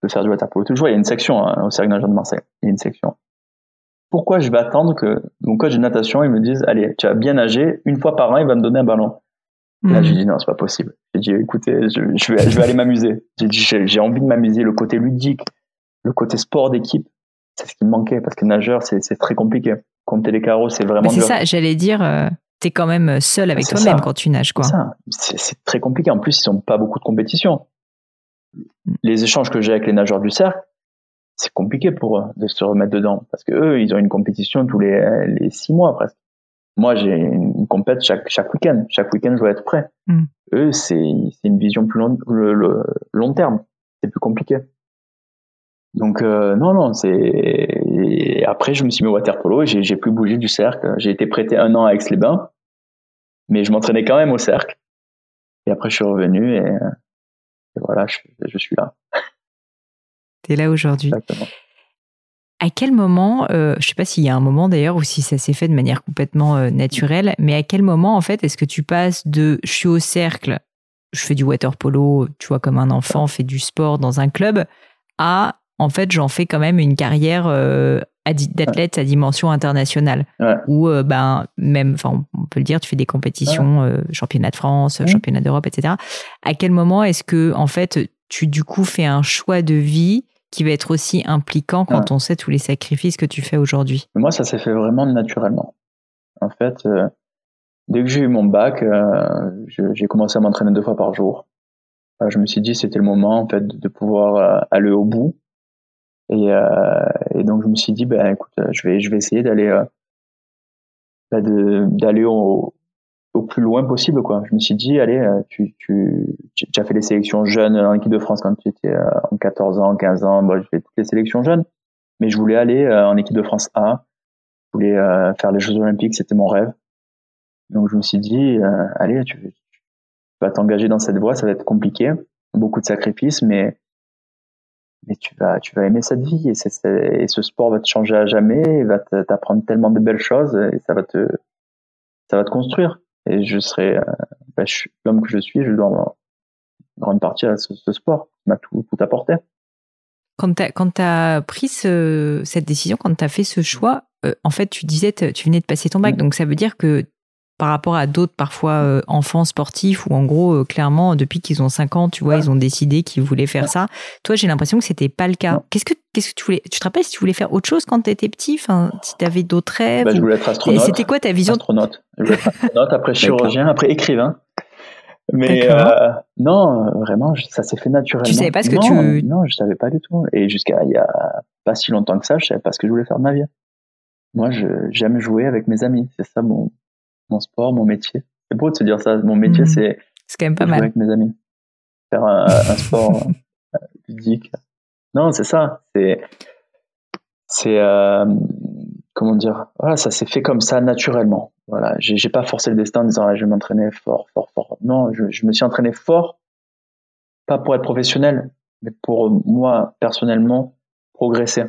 Peux faire du water polo tous les jours. Il y a une section hein, au Cercle Nageur de Marseille. Il y a une section. Pourquoi je vais attendre que mon coach de natation il me dise, allez, tu as bien nager, une fois par an, il va me donner un ballon. Là, j'ai mhm. dit non, c'est pas possible. J'ai dit, écoutez, je, je, vais, je vais aller m'amuser. J'ai dit, j'ai envie de m'amuser. Le côté ludique, le côté sport d'équipe, c'est ce qui me manquait parce que nageur, c'est très compliqué. Compter les carreaux, c'est vraiment. C'est ça, j'allais dire. Euh, tu es quand même seul avec toi-même quand tu nages, quoi. C'est très compliqué. En plus, ils n'ont pas beaucoup de compétition. Les échanges que j'ai avec les nageurs du cercle, c'est compliqué pour eux de se remettre dedans parce que eux, ils ont une compétition tous les, les six mois presque. Moi, j'ai une compète chaque, chaque week-end. Chaque week-end, je dois être prêt. Mm. Eux, c'est une vision plus long, le, long terme. C'est plus compliqué. Donc, euh, non, non, c'est. Après, je me suis mis au water polo et j'ai plus bougé du cercle. J'ai été prêté un an à Aix-les-Bains, mais je m'entraînais quand même au cercle. Et après, je suis revenu et, voilà, je, je, suis là. T'es là aujourd'hui. Exactement à quel moment, euh, je ne sais pas s'il y a un moment d'ailleurs ou si ça s'est fait de manière complètement euh, naturelle, mais à quel moment en fait est-ce que tu passes de je suis au cercle, je fais du water polo, tu vois comme un enfant fait du sport dans un club, à en fait j'en fais quand même une carrière euh, d'athlète à dimension internationale. Ou ben même enfin on peut le dire tu fais des compétitions championnat de France championnat d'Europe etc à quel moment est-ce que en fait tu du coup fais un choix de vie qui va être aussi impliquant quand on sait tous les sacrifices que tu fais aujourd'hui? Moi, ça s'est fait vraiment naturellement. En fait, euh, dès que j'ai eu mon bac, euh, j'ai commencé à m'entraîner deux fois par jour. Euh, je me suis dit c'était le moment en fait de pouvoir aller au bout. Et, et, donc je me suis dit ben écoute, je vais je vais essayer d'aller bah, d'aller au, au plus loin possible quoi. Je me suis dit allez euh, tu tu tu as fait les sélections jeunes en équipe de France quand tu étais euh, en 14 ans, 15 ans, bon, j'ai fait toutes les sélections jeunes mais je voulais aller euh, en équipe de France A. Je voulais faire les Jeux olympiques, c'était mon rêve. Donc je me suis dit allez tu vas t'engager dans cette voie, ça va être compliqué, beaucoup de sacrifices mais mais tu vas tu vas aimer cette vie et, et ce sport va te changer à jamais, il va t'apprendre tellement de belles choses et ça va te ça va te construire et je serai euh, bah, l'homme que je suis, je dois en grande partie à ce, sport qui m'a tout, tout apporté. Quand tu as, pris ce, cette décision, quand tu as fait ce choix, euh, en fait, tu disais, tu venais de passer ton bac, mm. donc ça veut dire que par rapport à d'autres parfois euh, enfants sportifs où en gros euh, clairement depuis qu'ils ont 5 ans tu vois ils ont décidé qu'ils voulaient faire ça. Toi j'ai l'impression que c'était pas le cas. Qu'est-ce que qu'est-ce que tu voulais tu te rappelles si tu voulais faire autre chose quand tu étais petit? Enfin si tu avais d'autres rêves bah, je voulais être astronaute. C'était quoi ta vision? Astronaute. Je voulais être astronaute après [laughs] chirurgien après écrivain. Mais euh, non vraiment ça s'est fait naturellement. Tu savais pas ce que tu non je savais pas du tout. Et jusqu'à il y a pas si longtemps que ça je savais pas ce que je voulais faire de ma vie. Moi j'aime jouer avec mes amis. C'est ça mon mon sport, mon métier. C'est beau de se dire ça. Mon métier, mhm. c'est c'est quand même pas mal avec mes amis, faire un, sport [laughs] euh, ludique. Non, c'est ça. C'est c'est euh, comment dire? Voilà, ça s'est fait comme ça naturellement. Voilà, j'ai pas forcé le destin en disant je vais m'entraîner fort, fort, fort. Non, je, je me suis entraîné fort, pas pour être professionnel, mais pour moi personnellement progresser.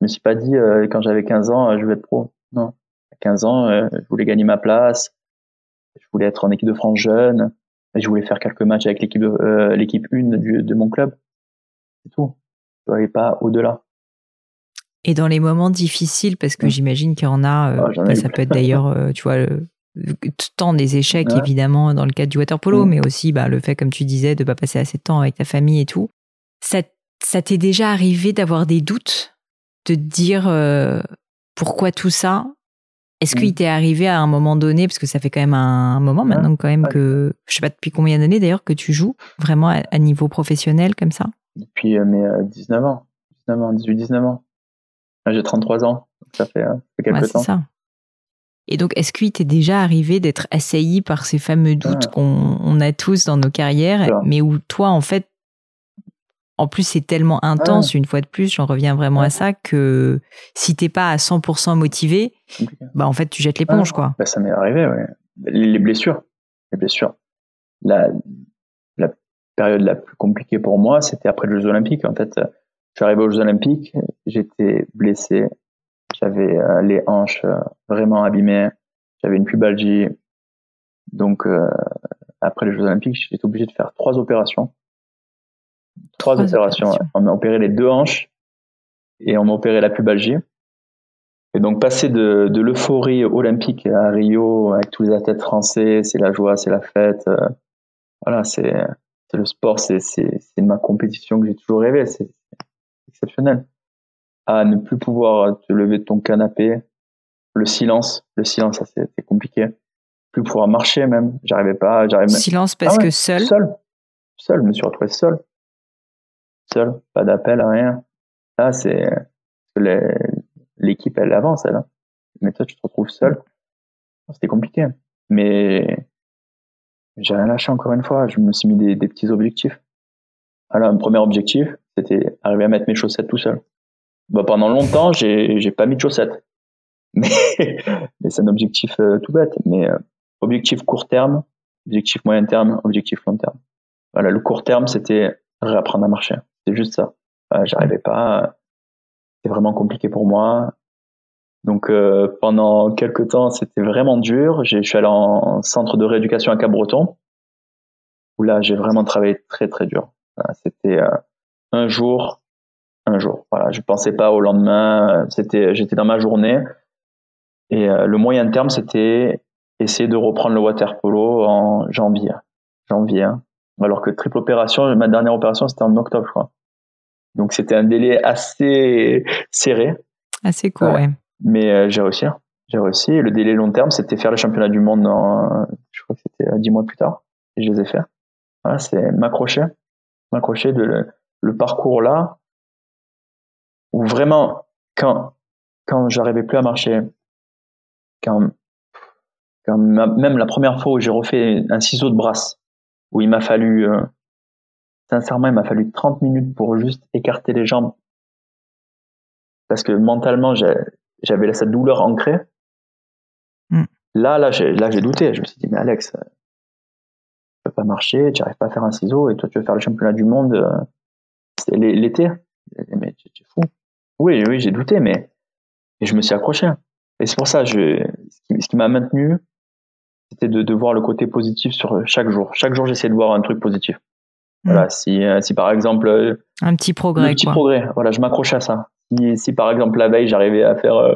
Je me suis pas dit euh, quand j'avais 15 ans je vais être pro. Non, 15 ans, euh, je voulais gagner ma place, je voulais être en équipe de France jeune, je voulais faire quelques matchs avec l'équipe euh, l'équipe 1 de mon club. C'est tout. Je n'allais pas au-delà. Et dans les moments difficiles, parce que mmh. j'imagine qu'il y en a, euh, ah, bah, ça peut être d'ailleurs, tu vois, le, tant des échecs évidemment dans le cadre du water polo, mmh. mais aussi bah, le fait, comme tu disais, de pas passer assez de temps avec ta famille et tout. Ça, ça t'est déjà arrivé d'avoir des doutes, de te dire pourquoi tout ça? Est-ce qu'il mm. t'est arrivé à un moment donné, parce que ça fait quand même un moment maintenant quand même que, je sais pas depuis combien d'années d'ailleurs que tu joues vraiment à, niveau professionnel comme ça? Depuis euh, mes 19 euh, ans, 19 ans, 18-19 ans. J'ai 33 ans, ça fait, euh, quelques temps. Ça. Et donc, est-ce qu'il t'est déjà arrivé d'être assailli par ces fameux doutes qu'on a tous dans nos carrières, mais où toi, en fait, en plus, c'est tellement intense, une fois de plus, j'en reviens vraiment à ça, que si t'es pas à 100% motivé, bah en fait, tu jettes l'éponge, quoi. Bah, ça m'est arrivé, ouais. Les, blessures, les blessures. La, la période la plus compliquée pour moi, c'était après les Jeux Olympiques. En fait, je suis arrivé aux Jeux Olympiques, j'étais blessé, j'avais euh, les hanches euh, vraiment abîmées, j'avais une pubalgie. Donc, euh, après les Jeux Olympiques, été obligé de faire trois opérations. Trois, opérations. On m'a opéré les deux hanches et on m'a opéré la pubalgie. Et donc passer de, de l'euphorie olympique à Rio avec tous les athlètes français, c'est la joie, c'est la fête. Euh, voilà, c'est le sport, c'est ma compétition que j'ai toujours rêvé. C'est exceptionnel. À ne plus pouvoir te lever de ton canapé, le silence, le silence, ça c'était compliqué. Plus pouvoir marcher même, j'arrivais pas, j'arrivais. Silence parce ah que seul. Seul, seul, je me suis retrouvé seul, seul, pas d'appel, rien. Là, c'est l'équipe, elle avance, elle. Hein. Mais toi, tu te retrouves seul. C'était compliqué. Mais j'ai rien lâché encore une fois. Je me suis mis des, petits objectifs. Alors, un premier objectif, c'était arriver à mettre mes chaussettes tout seul. Bah, pendant longtemps, j'ai, pas mis de chaussettes. [laughs] Mais, mais c'est un objectif euh, tout bête. Mais euh, objectif court terme, objectif moyen terme, objectif long terme. Voilà, le court terme, c'était réapprendre à marcher. C'est juste ça. j'arrivais pas. C'était vraiment compliqué pour moi. Donc euh, pendant quelques temps, c'était vraiment dur. Je suis allé en centre de rééducation à Cap-Breton, où là, j'ai vraiment travaillé très très dur. C'était euh, un jour, un jour. Voilà, je pensais pas au lendemain. C'était, j'étais dans ma journée. Et euh, le moyen terme, c'était essayer de reprendre le water polo en janvier. Janvier. Hein. Alors que triple opération, ma dernière opération, c'était en octobre, je crois. Donc c'était un délai assez serré. Assez court, ouais. Mais euh, j'ai réussi. Hein. J'ai réussi. Le délai long terme, c'était faire le championnat du monde je crois que c'était euh, dix mois plus tard. Et je les ai fait. Voilà, c'est m'accrocher. M'accrocher de le, le, parcours là, où vraiment, quand, quand j'arrivais plus à marcher, quand, quand même la première fois où j'ai refait un ciseau de brasse, où il m'a fallu, euh, sincèrement, il m'a fallu 30 minutes pour juste écarter les jambes. Parce que mentalement, j'avais cette douleur ancrée. Mm. Là, là, j'ai, là, j'ai douté. Je me suis dit, mais Alex, ça peut pas marcher, tu n'arrives pas à faire un ciseau et toi, tu veux faire le championnat du monde euh, l'été. Mais tu es fou. Oui, oui, j'ai douté, mais et je me suis accroché. Et c'est pour ça, je, ce qui, m'a maintenu, c'était de, de, voir le côté positif sur chaque jour. Chaque jour, j'essayais de voir un truc positif. Voilà, mm. si, euh, si par exemple. Euh, un petit progrès. Un petit progrès. Voilà, je m'accrochais à ça. Si, si par exemple la veille, j'arrivais à faire. Euh,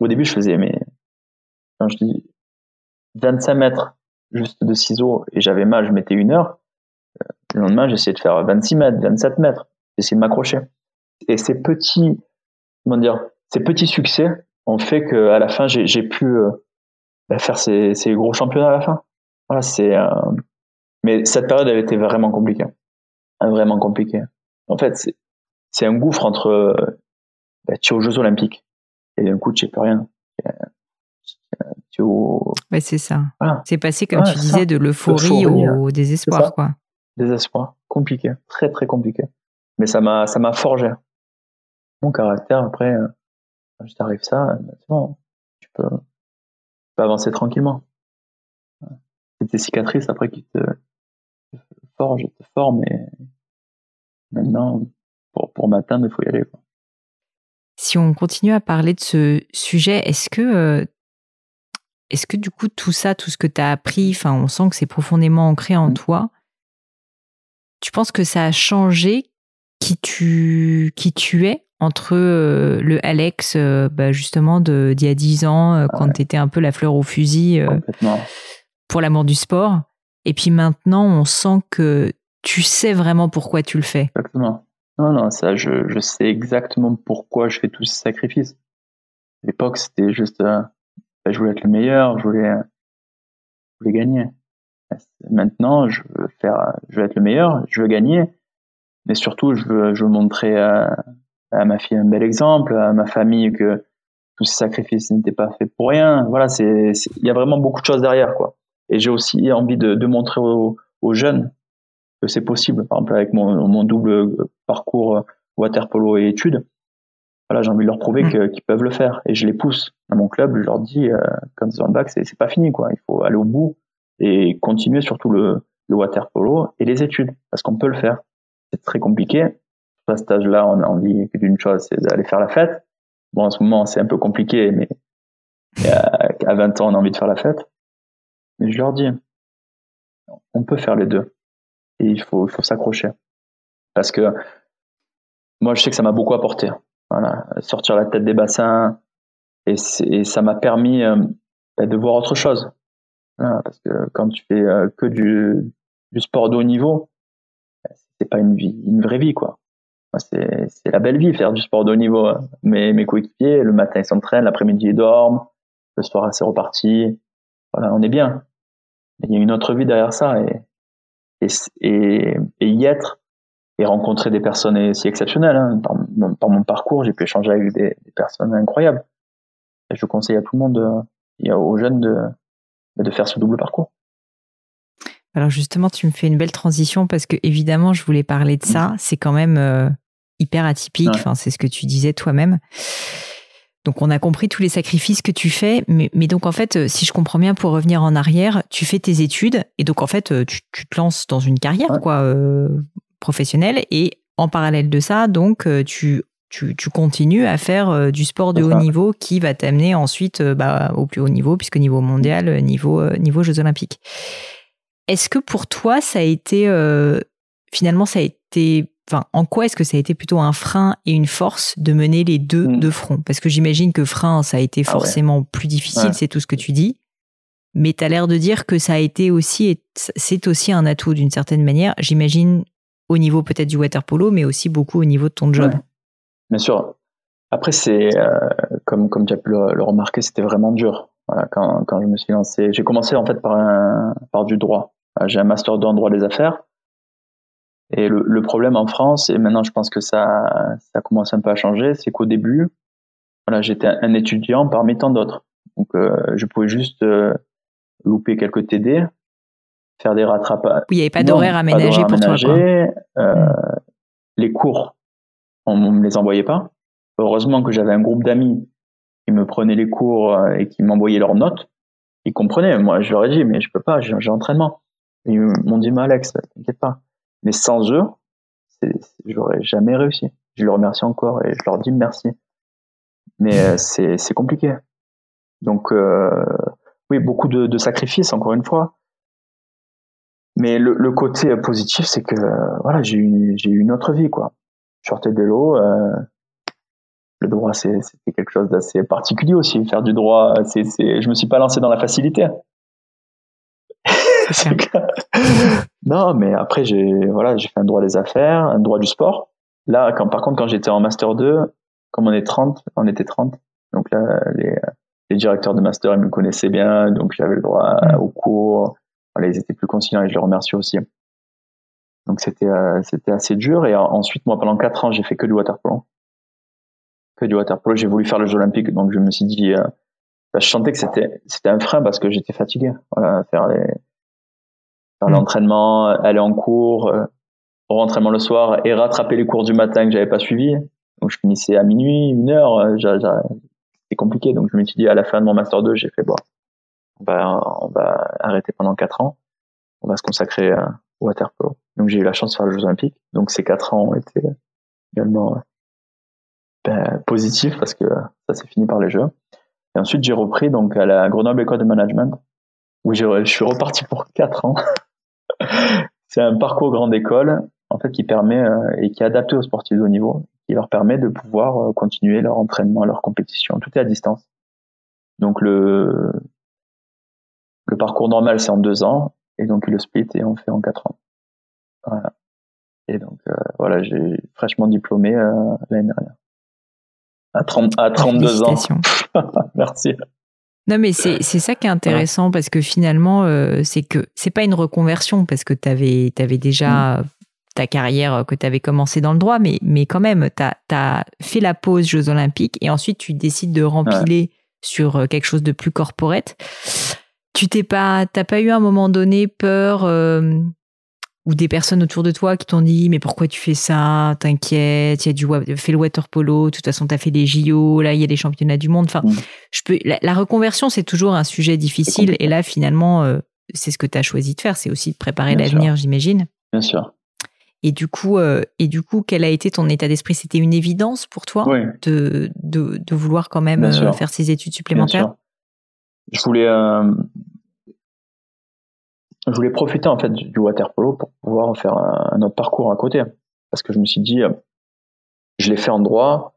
au début, je faisais, mais. Quand je dis 25 mètres juste de ciseaux et j'avais mal, je mettais une heure. Le lendemain, j'essayais de faire 26 mètres, 27 mètres. J'essayais de m'accrocher. Et ces petits, comment dire, ces petits succès ont fait qu'à la fin, j'ai pu bah, faire ces, ces, gros championnats à la fin. Voilà, c'est. Mais cette période, elle était vraiment compliquée. Vraiment compliquée. En fait, c'est un gouffre entre. Bah, tu es aux Jeux Olympiques et d'un coup, tu sais plus rien. Tu au... Ouais, c'est ça. C'est passé, comme tu disais, de l'euphorie au désespoir, quoi. Désespoir. Compliqué. Très, très compliqué. Mais ça m'a, ça m'a forgé. Mon caractère, après, quand je t'arrive ça, bon, tu peux, tu peux avancer tranquillement. C'est tes cicatrices après qui te, forge, te forme et maintenant, pour, pour m'atteindre, il faut y aller. Si on continue à parler de ce sujet, est-ce que, euh, est-ce que du coup, tout ça, tout ce que tu as appris, enfin, on sent que c'est profondément ancré en mmh. toi, tu penses que ça a changé qui tu, qui tu es entre euh, le Alex, euh, bah, justement, d'il y a 10 ans, quand tu étais un peu la fleur au fusil pour l'amour du sport, et puis maintenant, on sent que tu sais vraiment pourquoi tu le fais. Exactement. Non, non, ça, je, sais exactement pourquoi je fais tous ces sacrifices. À l'époque, c'était juste, euh, bah, je voulais être le meilleur, je voulais, je voulais gagner. Maintenant, je veux faire, je veux être le meilleur, je veux gagner, mais surtout, je veux, je veux montrer à, à ma fille un bel exemple, à ma famille que tous ces sacrifices n'étaient pas faits pour rien. Voilà, c'est, il y a vraiment beaucoup de choses derrière, quoi. Et j'ai aussi envie de, de montrer aux, aux, jeunes que c'est possible. Par exemple, avec mon, mon double parcours water polo et études, voilà, j'ai envie de leur prouver mm. qu'ils peuvent le faire. Et je les pousse à mon club. Je leur dis, euh, quand ils ont le bac, c'est pas fini, quoi. Il faut aller au bout et continuer surtout le, le water polo et les études, parce qu'on peut le faire. C'est très compliqué. À ce stage-là, on a envie d'une chose, c'est d'aller faire la fête. Bon, en ce moment, c'est un peu compliqué, mais à 20 ans, on a envie de faire la fête. Mais je leur dis, on peut faire les deux. Et il faut, s'accrocher. Parce que moi, je sais que ça m'a beaucoup apporté. Voilà, sortir la tête des bassins. Et, ça m'a permis euh, de voir autre chose. parce que quand tu fais euh, que du, du sport de haut niveau, c'est pas une vie, une vraie vie, quoi. C'est la belle vie, faire du sport de haut niveau. Mais mes coéquipiers, le matin, ils s'entraînent, l'après-midi, ils dorment, le soir, c'est reparti. Voilà, on est bien. Il y a une autre vie derrière ça. Et, et, et, y être et rencontrer des personnes si exceptionnelles. Hein. Par, mon parcours, j'ai pu échanger avec des, personnes incroyables. Et je conseille à tout le monde, et aux jeunes, de, de faire ce double parcours. Alors justement, tu me fais une belle transition parce que évidemment, je voulais parler de ça. C'est quand même euh, hyper atypique. Enfin, c'est ce que tu disais toi-même. Donc on a compris tous les sacrifices que tu fais, mais, donc en fait, euh, si je comprends bien, pour revenir en arrière, tu fais tes études et donc en fait, euh, tu, te lances dans une carrière quoi professionnelle et en parallèle de ça, donc tu tu, continues à faire du sport de haut niveau qui va t'amener ensuite bah, au plus haut niveau, puisque niveau mondial, niveau, niveau Jeux Olympiques. Est-ce que pour toi, ça a été euh, finalement, ça a été, enfin, en quoi est-ce que ça a été plutôt un frein et une force de mener les deux mm. de front? Parce que j'imagine que frein, ça a été ah forcément plus difficile, c'est tout ce que tu dis. Mais tu as l'air de dire que ça a été aussi, c'est aussi un atout d'une certaine manière. J'imagine au niveau peut-être du water polo, mais aussi beaucoup au niveau de ton job. Bien sûr. Après, c'est euh, comme comme tu as pu le remarquer, c'était vraiment dur. Voilà, quand, quand je me suis lancé, j'ai commencé en fait par un, par du droit. J'ai un master 2 en droit des affaires. Et le, le, problème en France, et maintenant je pense que ça, ça commence un peu à changer, c'est qu'au début, voilà, j'étais un étudiant parmi tant d'autres. Donc euh, je pouvais juste euh, louper quelques TD, faire des rattrapages. Oui, il n'y avait pas d'horaire aménagé pour toi. Euh, hmm. Les cours, on ne me les envoyait pas. Heureusement que j'avais un groupe d'amis qui me prenaient les cours et qui m'envoyaient leurs notes. Ils comprenaient. Moi, je leur ai dit, mais je peux pas, j'ai entraînement. Ils m'ont dit, mais Alex, t'inquiète pas. Mais sans eux, j'aurais jamais réussi. Je les remercie encore et je leur dis merci. Mais euh, [laughs] c'est compliqué. Donc, euh, oui, beaucoup de, de, sacrifices, encore une fois. Mais le, le côté positif, c'est que voilà, j'ai eu, eu une autre vie, quoi. Je sortais de l'eau. Euh, le droit, c'était quelque chose d'assez particulier aussi. Faire du droit, c'est, je me suis pas lancé dans la facilité. [laughs] non, mais après, j'ai voilà, j'ai fait un droit des affaires, un droit du sport. Là, quand, par contre, quand j'étais en Master 2, comme on est 30, on était 30. Donc là, les, les directeurs de Master, ils me connaissaient bien, donc j'avais le droit mm. au cours. Voilà, ils étaient plus conciliants et je les remercie aussi. Donc c'était euh, c'était assez dur. Et ensuite, moi, pendant 4 ans, j'ai fait que du waterpolo. Que du waterpolo. J'ai voulu faire le Jeux Olympiques, donc je me suis dit, euh, bah, je sentais que c'était c'était un frein parce que j'étais fatigué. Voilà, faire les faire mm. l'entraînement, aller en cours, euh, rentraînement le soir et rattraper les cours du matin que j'avais pas suivis. Donc je finissais à minuit, une heure, euh, c'était compliqué. Donc je me suis dit à la fin de mon master 2, j'ai fait bon, on va, on va arrêter pendant quatre ans, on va se consacrer euh, au waterpolo. Donc j'ai eu la chance de faire les Jeux Olympiques. Donc ces quatre ans ont été également ben, positifs parce que ça s'est fini par les Jeux. Et ensuite j'ai repris donc à la Grenoble École de Management où je suis reparti pour quatre ans. [laughs] [laughs] c'est un parcours grande école en fait qui permet euh, et qui est adapté aux sportifs de haut niveau, qui leur permet de pouvoir euh, continuer leur entraînement, leur compétition. Tout est à distance. Donc le le parcours normal c'est en deux ans et donc le split et on fait en quatre ans. Voilà. Et donc euh, voilà, j'ai fraîchement diplômé l'année dernière. À, 30, à 32 ans. [laughs] Merci. Non, mais c'est ça qui est intéressant parce que finalement, euh, c'est que c'est pas une reconversion parce que tu avais, avais, déjà mm. ta carrière que tu avais commencé dans le droit, mais, mais quand même, tu as, fait la pause Jeux Olympiques et ensuite tu décides de rempiler sur euh, quelque chose de plus corporate. Tu t'es pas, t'as pas eu à un moment donné peur euh, ou des personnes autour de toi qui t'ont dit mais pourquoi tu fais ça? T'inquiète, il y a du fais le water polo. De toute façon, t'as fait les JO. Là, il y a les championnats du monde. Enfin, je peux. La, reconversion, c'est toujours un sujet difficile. Et là, finalement, euh, c'est ce que tu as choisi de faire. C'est aussi de préparer l'avenir, j'imagine. Bien sûr. Et du coup, euh, et du coup, quel a été ton état d'esprit? C'était une évidence pour toi de, de, de, vouloir quand même euh, faire ces études supplémentaires? Je voulais je voulais profiter en fait du water polo pour pouvoir faire un, autre parcours à côté. Parce que je me suis dit, euh, je l'ai fait en droit,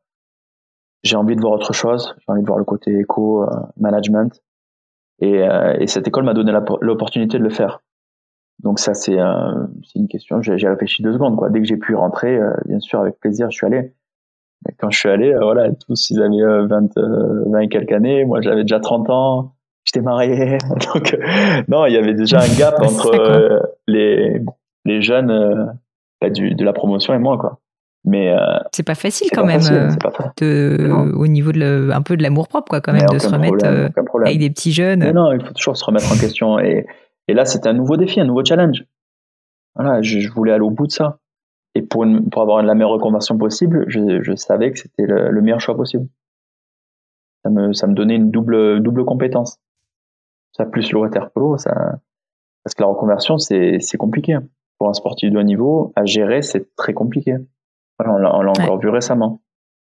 j'ai envie de voir autre chose, j'ai envie de voir le côté éco, euh, management. Et, euh, et, cette école m'a donné l'opportunité de le faire. Donc ça, c'est une question, j'ai réfléchi deux secondes. Quoi. Dès que j'ai pu rentrer, bien sûr, avec plaisir, je suis allé. Et quand je suis allé, voilà, tous, ils avaient 20, 20 et quelques années, moi j'avais déjà 30 ans j'étais marié. [laughs] Donc, euh, non, il y avait déjà un gap entre euh, les, les jeunes euh, bah, du, de la promotion et moi, quoi. Mais c'est pas facile quand même de, au niveau de un peu de l'amour propre, quoi, quand même, de se remettre avec des petits jeunes. Mais non, il faut toujours se remettre en question. Et, et là, c'était un nouveau défi, un nouveau challenge. Voilà, je, voulais aller au bout de ça. Et pour, pour avoir la meilleure reconversion possible, je, je savais que c'était le, le, meilleur choix possible. Ça me, ça me donnait une double, double compétence ça plus le water polo, ça, parce que la reconversion, c'est, c'est compliqué. Pour un sportif de haut niveau, à gérer, c'est très compliqué. Voilà, on l'a, encore vu récemment.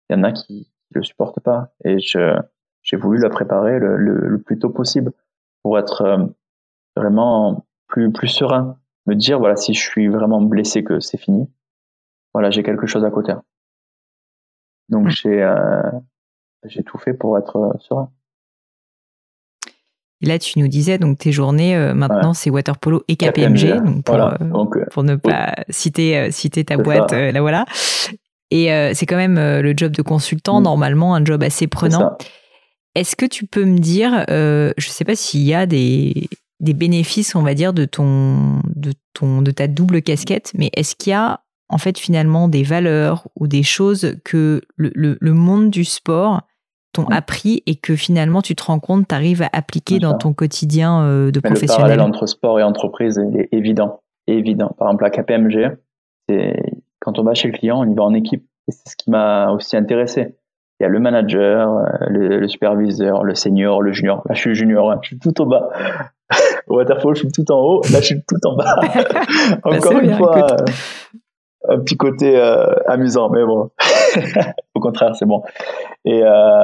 Il y en a qui le supportent pas. Et je, j'ai voulu la préparer le, le, plus tôt possible pour être euh, vraiment plus, plus serein. Me dire, voilà, si je suis vraiment blessé, que c'est fini. Voilà, j'ai quelque chose à côté. Donc, j'ai, euh, j'ai tout fait pour être euh, serein. Et là, tu nous disais, donc tes journées, euh, maintenant, c'est water polo et KPMG, donc pour, euh, euh, pour ne pas citer, citer ta boîte, là voilà. Et c'est quand même le job de consultant, mm. normalement, un job assez prenant. Est-ce que tu peux me dire, je ne sais pas s'il y a des, des bénéfices, on va dire, de, ton, de, ton, de ta double casquette, mais est-ce qu'il y a en fait finalement des valeurs ou des choses que le, le, le monde du sport t'ont appris et que finalement tu te rends compte, tu arrives à appliquer dans ton quotidien euh, de professionnel. Le parallèle entre sport et entreprise est évident. évident. Par exemple, à KPMG, quand on va chez le client, on y va en équipe. Et c'est ce qui m'a aussi intéressé. Il y a le manager, euh, le, superviseur, le senior, le junior. Là, je suis junior, hein. je suis tout au bas. Au [laughs] waterfall, je suis tout en haut. Là, je suis tout en bas. [laughs] Bah, Encore une fois, un petit côté euh, amusant, mais bon, [laughs] au contraire, c'est bon. Et, euh,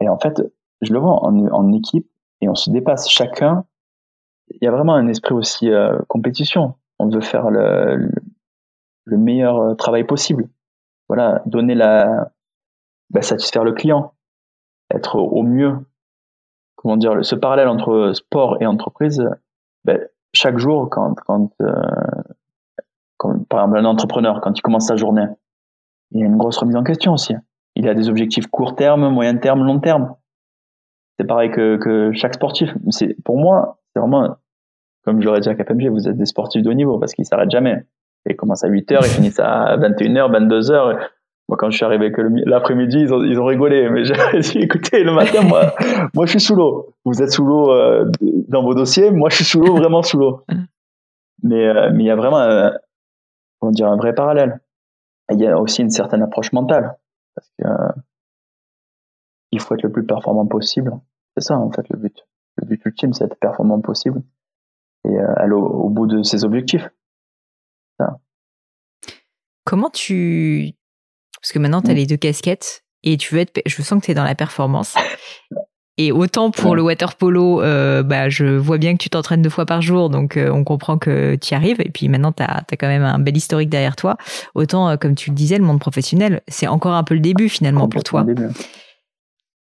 et en fait, je le vois en, en, équipe et on se dépasse chacun. Il y a vraiment un esprit aussi euh, compétition. On veut faire le, le, meilleur travail possible. Voilà, donner la, bah, satisfaire le client, être au mieux. Comment dire, ce parallèle entre sport et entreprise, bah, chaque jour, quand, quand euh, comme par exemple un entrepreneur, quand il commence sa journée, il y a une grosse remise en question aussi. Il a des objectifs court terme, moyen terme, long terme. C'est pareil que, que chaque sportif. C'est pour moi, c'est vraiment comme je l'aurais dit à KPMG, vous êtes des sportifs de haut niveau parce qu'ils s'arrêtent jamais. Ils commencent à 8 heures, ils finissent à 21h, 22 heures. Moi, quand je suis arrivé que l'après-midi, ils ont, ils ont rigolé. Mais [laughs] j'ai dit, écoutez, le matin, moi, moi, je suis sous l'eau. Vous êtes sous l'eau euh, dans vos dossiers. Moi, je suis sous l'eau, vraiment sous l'eau. [laughs] Mais, euh, mais il y a vraiment on dirait un vrai parallèle. il y a aussi une certaine approche mentale, parce que euh, il faut être le plus performant possible. C'est ça en fait le but. Le but ultime, c'est être performant possible et euh, aller au, bout de ses objectifs. Comment tu parce que maintenant tu as mmh. les deux casquettes et tu veux être je sens que tu es dans la performance. [laughs] Et autant pour le water polo, euh, bah, je vois bien que tu t'entraînes deux fois par jour, donc euh, on comprend que tu y arrives. Et puis maintenant, tu as, quand même un bel historique derrière toi. Autant, euh, comme tu le disais, le monde professionnel, c'est encore un peu le début finalement pour toi.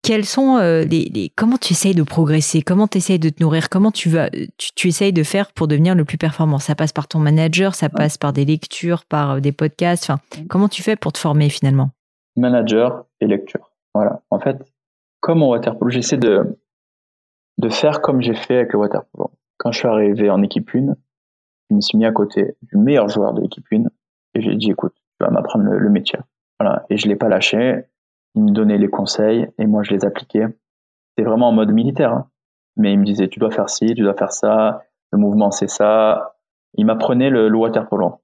Quels sont les, comment tu essayes de progresser? Comment tu essayes de te nourrir? Comment tu vas tu, tu, essayes de faire pour devenir le plus performant? Ça passe par ton manager, ça passe par des lectures, par des podcasts. Enfin, comment tu fais pour te former finalement? Manager et lecture. Voilà. En fait, comme en waterpolo, j'essaie de, de faire comme j'ai fait avec le waterpolo. Quand je suis arrivé en équipe 1, je me suis mis à côté du meilleur joueur de l'équipe 1 et j'ai dit, écoute, tu vas m'apprendre le, métier. Voilà. Et je l'ai pas lâché. Il me donnait les conseils et moi, je les appliquais. C'était vraiment en mode militaire. Hein. Mais il me disait, tu dois faire ci, tu dois faire ça, le mouvement, c'est ça. Il m'apprenait le, le waterpolo.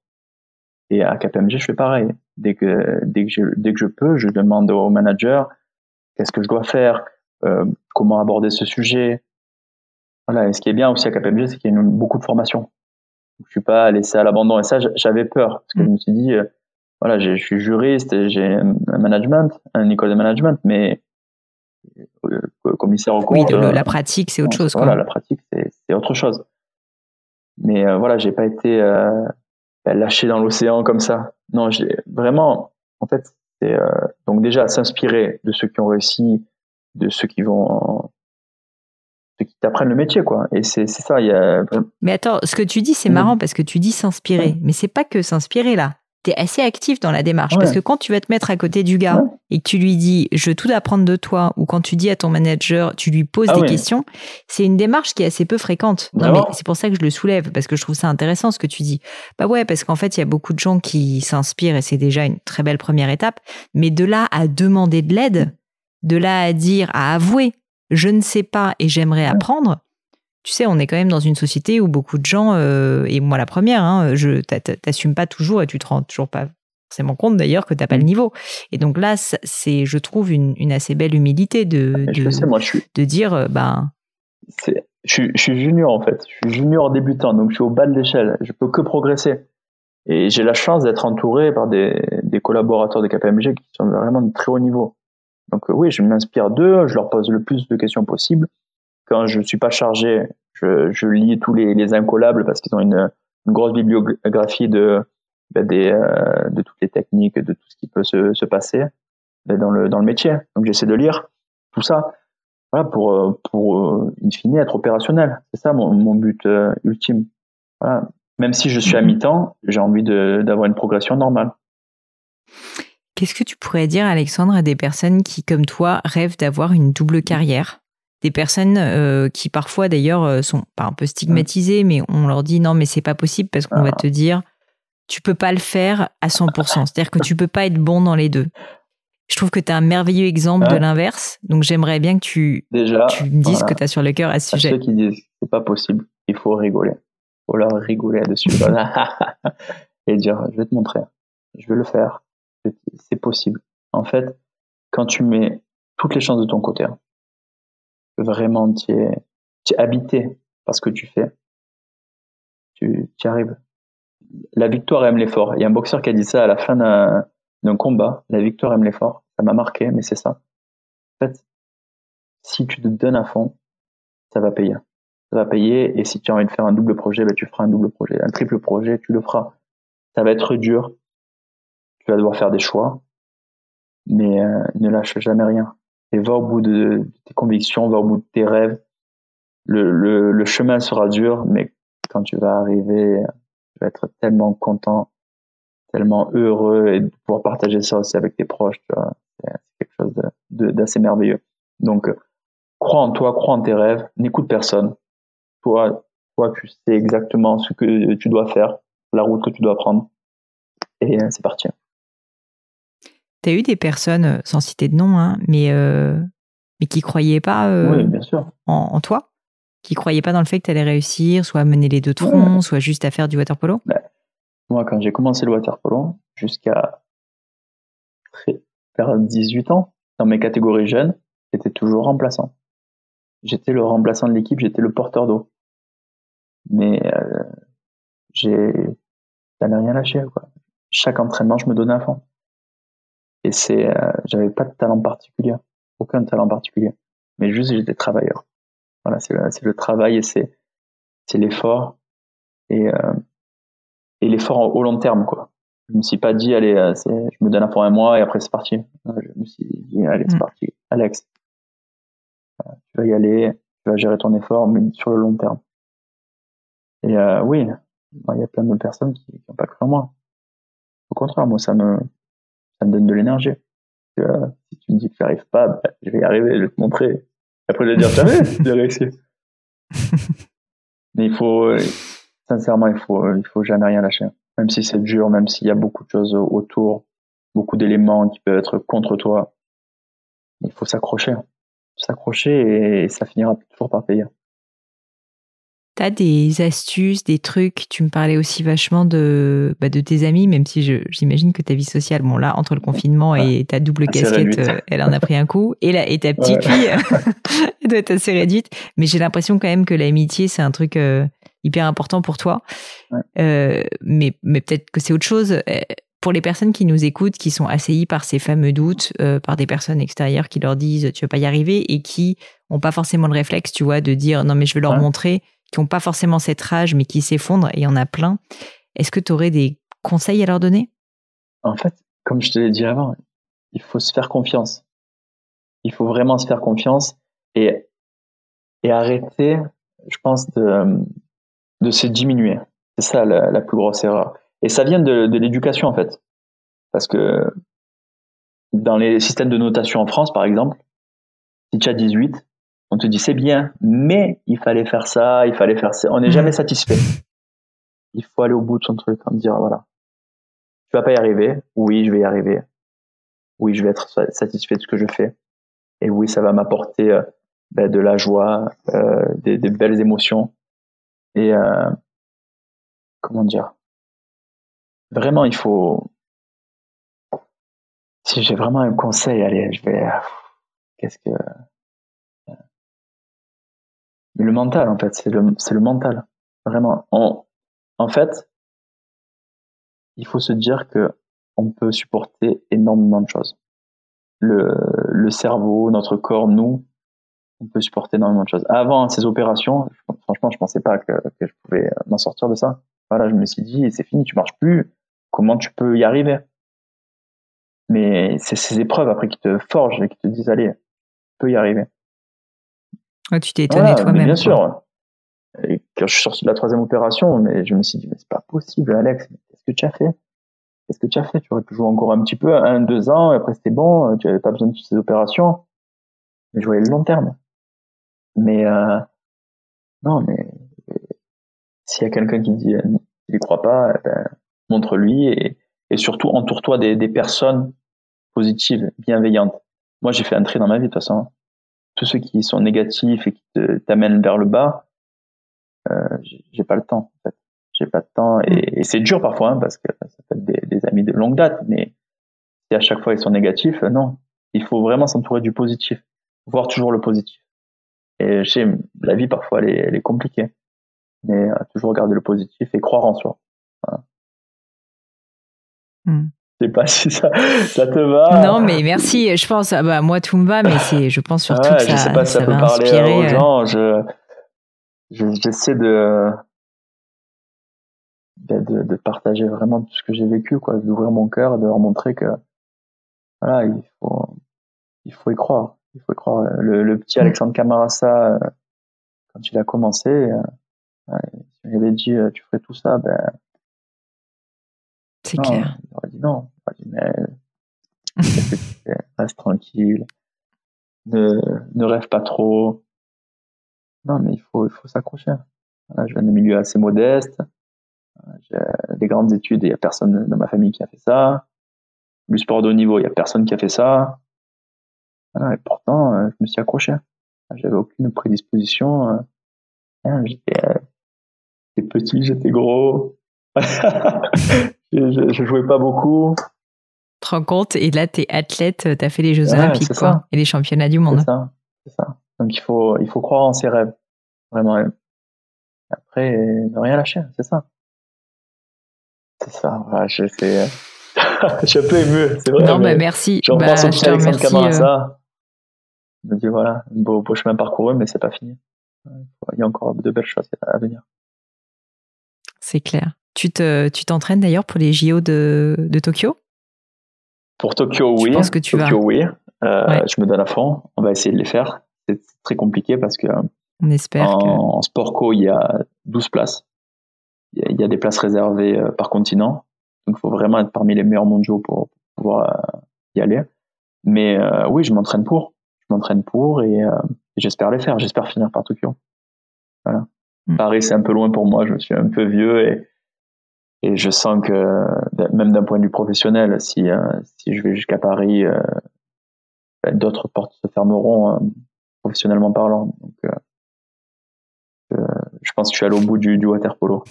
Et à KPMG, je fais pareil. Dès que, dès que je, dès que je peux, je demande au manager, qu'est-ce que je dois faire, euh, comment aborder ce sujet. Voilà. Et ce qui est bien aussi à KPMG, c'est qu'il y a beaucoup de formation. Je suis pas laissé à l'abandon. Et ça, j'avais peur parce que je me suis dit, euh, voilà, je suis juriste, j'ai un management, un école de management, mais euh, commissaire au compte. Oui, la pratique, c'est autre chose. Voilà, la pratique, c'est autre chose. Mais voilà, j'ai pas été lâché dans l'océan comme ça. Non, j'ai vraiment, en fait, c'est euh, donc déjà s'inspirer de ceux qui ont réussi, de ceux qui vont ceux qui t'apprennent le métier quoi. Et c'est ça il y a mais attends ce que tu dis c'est marrant parce que tu dis s'inspirer. Mais c'est pas que s'inspirer là tu es assez actif dans la démarche. Parce que quand tu vas te mettre à côté du gars et que tu lui dis je veux tout apprendre de toi, ou quand tu dis à ton manager, tu lui poses ah des questions, c'est une démarche qui est assez peu fréquente. Non, mais c'est pour ça que je le soulève, parce que je trouve ça intéressant ce que tu dis. Bah ouais, parce qu'en fait, il y a beaucoup de gens qui s'inspirent et c'est déjà une très belle première étape. Mais de là à demander de l'aide, de là à dire, à avouer, je ne sais pas et j'aimerais apprendre, tu sais, on est quand même dans une société où beaucoup de gens, euh, et moi la première, hein, je t'assume pas toujours et tu te rends toujours pas forcément compte d'ailleurs que tu n'as pas le mmh. niveau. Et donc là, c'est, je trouve, une, assez belle humilité de, ah, de, moi, je suis... de dire, euh, ben. Je, je, suis junior en fait, je suis junior débutant, donc je suis au bas de l'échelle, je peux que progresser. Et j'ai la chance d'être entouré par des, des collaborateurs de KPMG qui sont vraiment de très haut niveau. Donc euh, oui, je m'inspire d'eux, je leur pose le plus de questions possible quand je suis pas chargé, je, je lis tous les, les incollables parce qu'ils ont une, une, grosse bibliographie de ben des, euh, de toutes les techniques, de tout ce qui peut se, se passer ben dans le dans le métier. Donc j'essaie de lire tout ça, voilà pour euh, pour euh, in fine être opérationnel. C'est ça mon, mon but euh, ultime. Voilà. Même si je suis à mi-temps, j'ai envie d'avoir une progression normale. Qu'est-ce que tu pourrais dire, Alexandre, à des personnes qui, comme toi, rêvent d'avoir une double carrière? Des personnes euh, qui parfois d'ailleurs euh, sont pas un peu stigmatisées, mais on leur dit non mais c'est pas possible parce qu'on va te dire tu peux pas le faire à 100%. C'est-à-dire que tu peux pas être bon dans les deux. Je trouve que tu as un merveilleux exemple de l'inverse, donc j'aimerais bien que tu, Déjà, tu me dises ce que tu as sur le cœur à ce sujet. Ceux qui disent c'est pas possible, il faut rigoler. Il faut leur rigoler dessus [laughs] et dire je vais te montrer, je vais le faire, c'est possible. En fait, quand tu mets toutes les chances de ton côté, hein, vraiment tu es, habité par ce que tu fais, tu y arrives. La victoire aime l'effort. Il y a un boxeur qui a dit ça à la fin d'un combat. La victoire aime l'effort. Ça m'a marqué, mais c'est ça. En fait, si tu te donnes à fond, ça va payer. Ça va payer. Et si tu as envie de faire un double projet, ben, tu feras un double projet. Un triple projet, tu le feras. Ça va être dur. Tu vas devoir faire des choix. Mais euh, ne lâche jamais rien et va au bout de, tes convictions, va au bout de tes rêves. Le, le, le, chemin sera dur, mais quand tu vas arriver, tu vas être tellement content, tellement heureux et de pouvoir partager ça aussi avec tes proches, c'est quelque chose d'assez merveilleux. Donc, crois en toi, crois en tes rêves, n'écoute personne. Toi, toi, tu sais exactement ce que tu dois faire, la route que tu dois prendre, et c'est parti. Tu as eu des personnes, euh, sans citer de nom, hein, mais, euh, mais qui croyaient pas euh, bien sûr. En, toi? Qui croyaient pas dans le fait que tu allais réussir, soit à mener les deux de front, soit juste à faire du waterpolo bah, Moi, quand j'ai commencé le waterpolo, jusqu'à vers 18 ans, dans mes catégories jeunes, j'étais toujours remplaçant. J'étais le remplaçant de l'équipe, j'étais le porteur d'eau. Mais euh, j'ai rien lâché. Quoi. Chaque entraînement, je me donnais à fond. Et c'est, euh, j'avais pas de talent particulier, aucun talent particulier, mais juste j'étais travailleur. Voilà, c'est le, c'est le travail et c'est, c'est l'effort et, euh, et l'effort au long terme, quoi. Je me suis pas dit, allez, euh, c'est, je me donne un pour un mois et après c'est parti. Je me suis dit, allez, c'est mm. parti. Alex, tu vas y aller, tu vas gérer ton effort, mais sur le long terme. Et euh, oui, il y a plein de personnes qui n'ont pas cru en moi. Au contraire, moi, ça me, ça me donne de l'énergie. Euh, si tu me dis que j'arrive pas, bah, je vais y arriver, je vais te montrer. Après, je vais dire, jamais, [laughs] j'ai réussi. Mais il faut, euh, sincèrement, il faut, il faut jamais rien lâcher. Même si c'est dur, même s'il y a beaucoup de choses autour, beaucoup d'éléments qui peuvent être contre toi, il faut s'accrocher. S'accrocher et ça finira toujours par payer. T'as des astuces, des trucs Tu me parlais aussi vachement de, bah, de tes amis, même si j'imagine que ta vie sociale, bon là, entre le confinement et ta double casquette, euh, elle en a pris un coup. Et, là, et ta petite fille, [laughs] elle doit être assez réduite. Mais j'ai l'impression quand même que l'amitié, c'est un truc euh, hyper important pour toi. Euh, mais mais peut-être que c'est autre chose. Pour les personnes qui nous écoutent, qui sont assaillies par ces fameux doutes, par des personnes extérieures qui leur disent tu vas pas y arriver et qui ont pas forcément le réflexe, tu vois, de dire non mais je vais leur montrer qui n'ont pas forcément cette rage, mais qui s'effondrent, et il y en a plein. Est-ce que tu aurais des conseils à leur donner? En fait, comme je te l'ai dit avant, il faut se faire confiance. Il faut vraiment se faire confiance et, et arrêter, je pense, de, de se diminuer. C'est ça la, la, plus grosse erreur. Et ça vient de, de l'éducation, en fait. Parce que dans les systèmes de notation en France, par exemple, si tu as 18, on te dit c'est bien, mais il fallait faire ça, il fallait faire ça. On n'est jamais satisfait. Il faut aller au bout de son truc, en dire voilà, tu vas pas y arriver. Oui, je vais y arriver. Oui, je vais être satisfait de ce que je fais. Et oui, ça va m'apporter euh, ben, de la joie, euh, des, des, belles émotions. Et euh, comment dire? Vraiment, il faut. Si j'ai vraiment un conseil, allez, je vais. Qu'est-ce que le mental, en fait, c'est le, le mental. Vraiment. En, en fait, il faut se dire que on peut supporter énormément de choses. Le, le cerveau, notre corps, nous, on peut supporter énormément de choses. Avant ces opérations, franchement, je pensais pas que, que je pouvais m'en sortir de ça. Voilà, je me suis dit, c'est fini, tu marches plus. Comment tu peux y arriver? Mais c'est ces épreuves après qui te forgent et qui te disent, allez, tu peux y arriver. Tu t'es étonné toi-même. Bien sûr. Et quand je suis sorti de la troisième opération, mais je me suis dit, mais c'est pas possible, Alex, qu'est-ce que tu as fait? Qu'est-ce que tu as fait? Tu aurais pu jouer encore un petit peu, un, deux ans, et après c'était bon, tu avais pas besoin de toutes ces opérations. Mais je voyais le long terme. Mais euh, non, mais s'il y a quelqu'un qui dit il n'y croit pas, eh ben, montre-lui et, et, surtout entoure-toi des, des, personnes positives, bienveillantes. Moi, j'ai fait un tri dans ma vie de toute façon. Tous ceux qui sont négatifs et qui t'amènent vers le bas, euh, j'ai pas le temps. En fait. J'ai pas de temps et, et c'est dur parfois hein, parce que ça peut être des, des, amis de longue date, mais si à chaque fois ils sont négatifs, non. Il faut vraiment s'entourer du positif, voir toujours le positif. Et je sais, la vie parfois elle est, elle est compliquée, mais toujours garder le positif et croire en soi. Voilà. Hmm. Je sais pas [laughs] si ça, ça te va. Non, mais merci. Je pense, ah bah, moi tout me va, mais c'est, je pense surtout ouais, que ça, je sais pas si ça, ça peut parler inspirer, aux gens. Je, j'essaie de, de, de, partager vraiment tout ce que j'ai vécu, quoi, d'ouvrir mon cœur et de leur montrer que voilà, il faut, il faut y croire. Il faut y croire. Le, le petit Alexandre Camarasa, euh, quand il a commencé, euh, on avait dit euh, tu ferais tout ça, ben c'est clair. Il aurait dit non. Il aurait dit mais [laughs] reste tranquille, ne, ne rêve pas trop. Non, mais il faut, il faut s'accrocher. Voilà, je viens d'un milieu assez modeste. J'ai des grandes études et il n'y a personne dans ma famille qui a fait ça. Du sport de haut niveau, il n'y a personne qui a fait ça. Voilà, et pourtant, euh, je me suis accroché. J'avais aucune prédisposition. Euh, euh, j'étais petit, j'étais gros. [laughs] je, je, je, jouais pas beaucoup. Tu te rends compte Et là, tu es athlète, tu as fait les Jeux ouais, Olympiques quoi, et les championnats du monde. C'est ça, c'est ça. Donc il faut, il faut croire en ses rêves. Vraiment. Après, ne rien lâcher, c'est ça. C'est ça. Ouais, je, c'est, [laughs] je suis un peu ému, c'est vrai. Non, mais merci. Je bah, repense au petit Alexandre. Euh... Je me dis, voilà, un beau, beau chemin parcouru, mais c'est pas fini. Il y a encore de belles choses à venir. C'est clair. Tu te, tu t'entraînes d'ailleurs pour les JO de, de Tokyo? Pour Tokyo, oui. Je pense que tu Tokyo, vas. oui. Euh, ouais. Je me donne à fond. On va essayer de les faire. C'est très compliqué parce que on espère en, que... en sport co, il y a 12 places. Il y a, il y a des places réservées euh, par continent. Donc, il faut vraiment être parmi les meilleurs mondiaux pour, pouvoir euh, y aller. Mais euh, oui, je m'entraîne pour. Je m'entraîne pour et, euh, j'espère les faire. J'espère finir par Tokyo. Voilà. Mm. Paris, c'est un peu loin pour moi. Je suis un peu vieux et, et je sens que même d'un point de vue professionnel, si, euh, si je vais jusqu'à Paris, euh, d'autres portes se fermeront euh, professionnellement parlant. Donc, je pense que je suis allé au bout du, du water polo.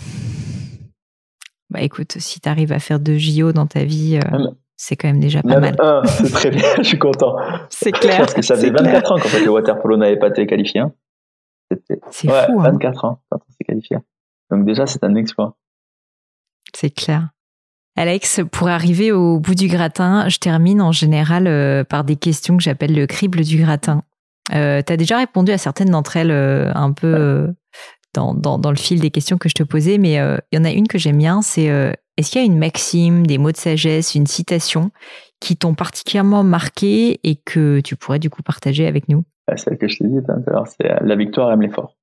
Bah écoute, si tu arrives à faire deux JO dans ta vie, c'est quand même déjà pas même mal. Un, [laughs] c'est très bien, je suis content. C'est clair. Parce que ça faisait 24 clair. ans qu'en fait le water polo n'avait pas été qualifié. C'est ouais, fou. 24 hein. ans quand on s'est qualifié. Donc déjà, c'est un exploit. C'est clair. Alex, pour arriver au bout du gratin, je termine en général euh, par des questions que j'appelle le crible du gratin. Euh, tu as déjà répondu à certaines d'entre elles euh, un peu dans, dans, le fil des questions que je te posais, mais il y en a une que j'aime bien, c'est est-ce qu'il y a une maxime, des mots de sagesse, une citation qui t'ont particulièrement marqué et que tu pourrais du coup partager avec nous? Celle que je c'est la victoire aime l'effort.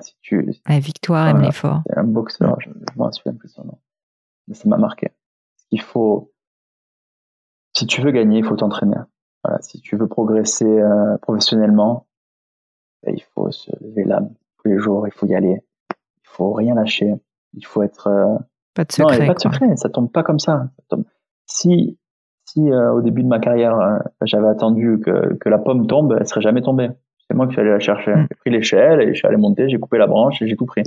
Si tu, la victoire aime l'effort. C'est un boxeur, je, je m'en souviens plus son nom. Mais ça m'a marqué. Il faut, si tu veux gagner, il faut t'entraîner. Voilà, si tu veux progresser euh, professionnellement, ben, il faut se lever l'âme tous les jours, il faut y aller. Il faut rien lâcher. Il faut être. Euh, pas de secret. Non, pas de secret. Ça tombe pas comme ça. Si, si euh, au début de ma carrière, j'avais attendu que, que la pomme tombe, elle serait jamais tombée. C'est moi qui suis allé la chercher. Mm. J'ai pris l'échelle et je suis allé monter, j'ai coupé la branche et j'ai tout pris.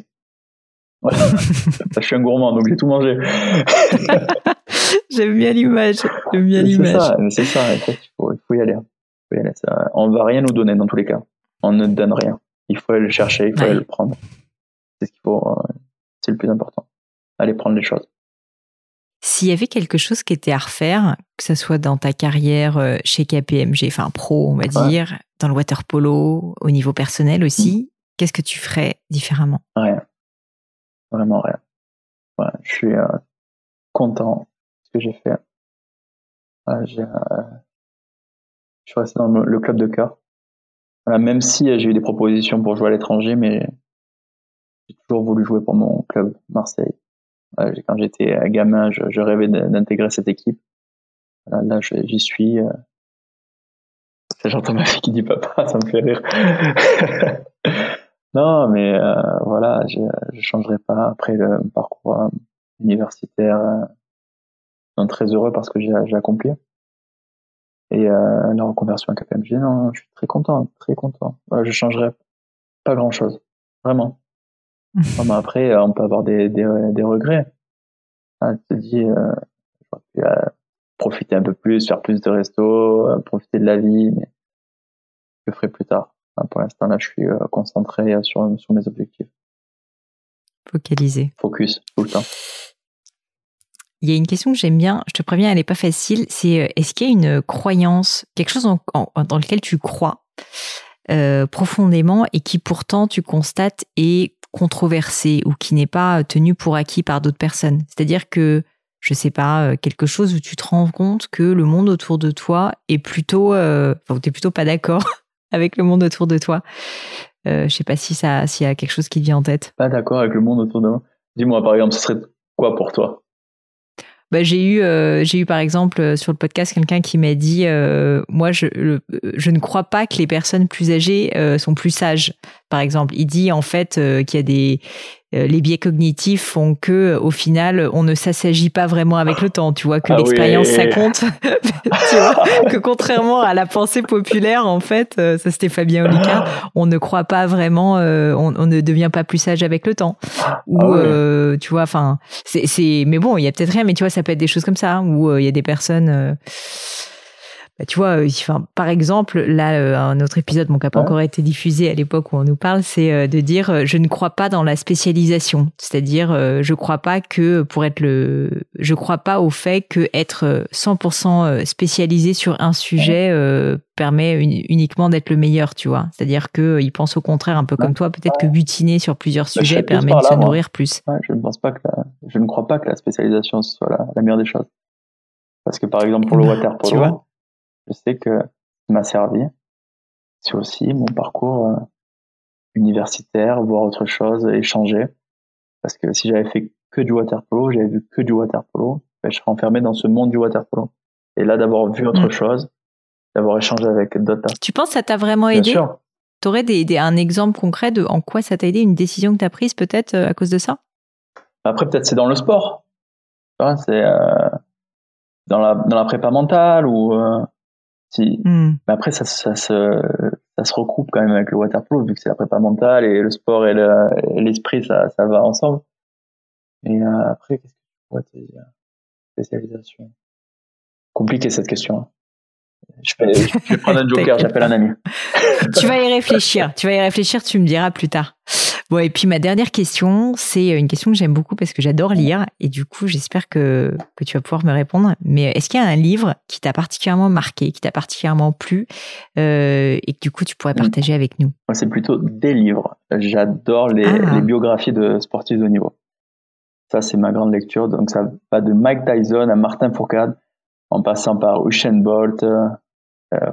[laughs] je suis un gourmand, donc j'ai tout mangé. [laughs] J'aime bien l'image. J'aime bien l'image. C'est ça, il faut, il faut y aller. Il faut y aller. Ça, on va rien nous donner dans tous les cas. On ne donne rien. Il faut aller le chercher, il faut aller le prendre. C'est ce qu'il faut. Euh, c'est le plus important. Aller prendre les choses. S'il y avait quelque chose qui était à refaire, que ce soit dans ta carrière euh, chez KPMG, enfin pro, on va dire, dans le water polo, au niveau personnel aussi, mm. qu'est-ce que tu ferais différemment? Rien. Vraiment rien. Voilà, je suis euh, content que j'ai fait. Euh, je suis resté dans le, club de cœur. même si j'ai eu des propositions pour jouer à l'étranger, mais j'ai toujours voulu jouer pour mon club Marseille. Quand j'étais gamin, je, rêvais d'intégrer cette équipe. là, j'y suis. J'entends ma fille qui dit papa, [laughs] ça me fait rire. [laughs] non, mais voilà, je ne changerai pas après le parcours universitaire très heureux parce que j'ai accompli. Et euh, la reconversion à KPMG, non, je suis très content, très content. Voilà, je changerai pas grand vraiment. après, euh, on peut avoir des, des, des regrets. Ah, tu te dis, euh, euh, profiter un peu plus, faire plus de resto, euh, profiter de la vie, mais je le ferai plus tard? pour l'instant, là, je suis concentré sur, sur mes objectifs. Focalisé. Focus, tout le temps. Il y a une question que j'aime bien, je te préviens, elle n'est pas facile, c'est euh, est-ce qu'il y a une croyance, quelque chose dans lequel tu crois euh, profondément et qui pourtant tu constates est controversé ou qui n'est pas tenu pour acquis par d'autres personnes C'est-à-dire que, je sais pas, euh, quelque chose où tu te rends compte que le monde autour de toi est plutôt, euh, enfin, t'es plutôt pas d'accord [laughs] avec le monde autour de toi. Euh, je sais pas si ça, s'il y a quelque chose qui te vient en tête. Pas d'accord avec le monde autour de moi. Dis-moi par exemple, ce serait quoi pour toi? Bah, j'ai eu, euh, j'ai eu par exemple euh, sur le podcast quelqu'un qui m'a dit, euh, moi je, je ne crois pas que les personnes plus âgées sont plus sages. Par exemple, il dit en fait qu'il y a des les biais cognitifs font que au final on ne s'assagit pas vraiment avec le temps. Tu vois que ah l'expérience ça compte. [laughs] Tu vois que contrairement à la pensée populaire en fait ça c'était Fabien Olicard on ne croit pas vraiment on, on, ne devient pas plus sage avec le temps. Ou ah tu vois enfin c'est mais bon il y a peut-être rien mais tu vois ça peut être des choses comme ça, hein, où euh, il y a des personnes. Euh, bah, tu vois, euh, enfin, par exemple, là, un autre épisode, mon qui n'a pas encore été diffusé à l'époque où on nous parle, c'est de dire je ne crois pas dans la spécialisation. C'est-à-dire, je crois pas que pour être le, je crois pas au fait que être 100% spécialisé sur un sujet permet uniquement d'être le meilleur, tu vois. C'est-à-dire que il pense au contraire, un peu comme toi, peut-être que butiner sur plusieurs bah, sujets permet de se nourrir plus. je ne pense pas que je ne crois pas que la spécialisation soit la, meilleure des choses. Parce que par exemple pour le bah, water polo, je sais que m'a servi. C'est aussi mon parcours euh, universitaire, voir autre chose, échanger. Parce que si j'avais fait que du water polo, j'avais vu que du water polo, ben, je serais enfermé dans ce monde du water polo. Et là, d'avoir vu autre mm. chose, d'avoir échangé avec d'autres Tu penses que ça t'a vraiment aidé Tu aurais des, un exemple concret de en quoi ça t'a aidé, une décision que tu as prise peut-être euh, à cause de ça? Après, peut-être c'est dans le sport. C'est euh, dans, la, dans la prépa mentale ou si, hmm. Mais après, ça, ça, se, ça se recoupe quand même avec le waterpolo, vu que c'est la prépa mentale et le sport et l'esprit, ça, ça va ensemble. Et euh, après, qu'est-ce que tu pourrais te dire Spécialisation. Compliqué cette question. Hein. Je vais, je vais prendre un [laughs] joker, j'appelle un ami. tu vas y réfléchir, tu vas y réfléchir, tu me diras plus tard. Bon, et puis ma dernière question, c'est une question que j'aime beaucoup parce que j'adore lire et du coup, j'espère que, que tu vas pouvoir me répondre. Mais est-ce qu'il y a un livre qui t'a particulièrement marqué, qui t'a particulièrement plu euh, et que du coup, tu pourrais partager avec nous? C'est plutôt des livres. J'adore les, ah. les biographies de sportifs de haut niveau. Ça, c'est ma grande lecture. Donc, ça va de Mike Tyson à Martin Fourcade, en passant par Usain Bolt. Euh,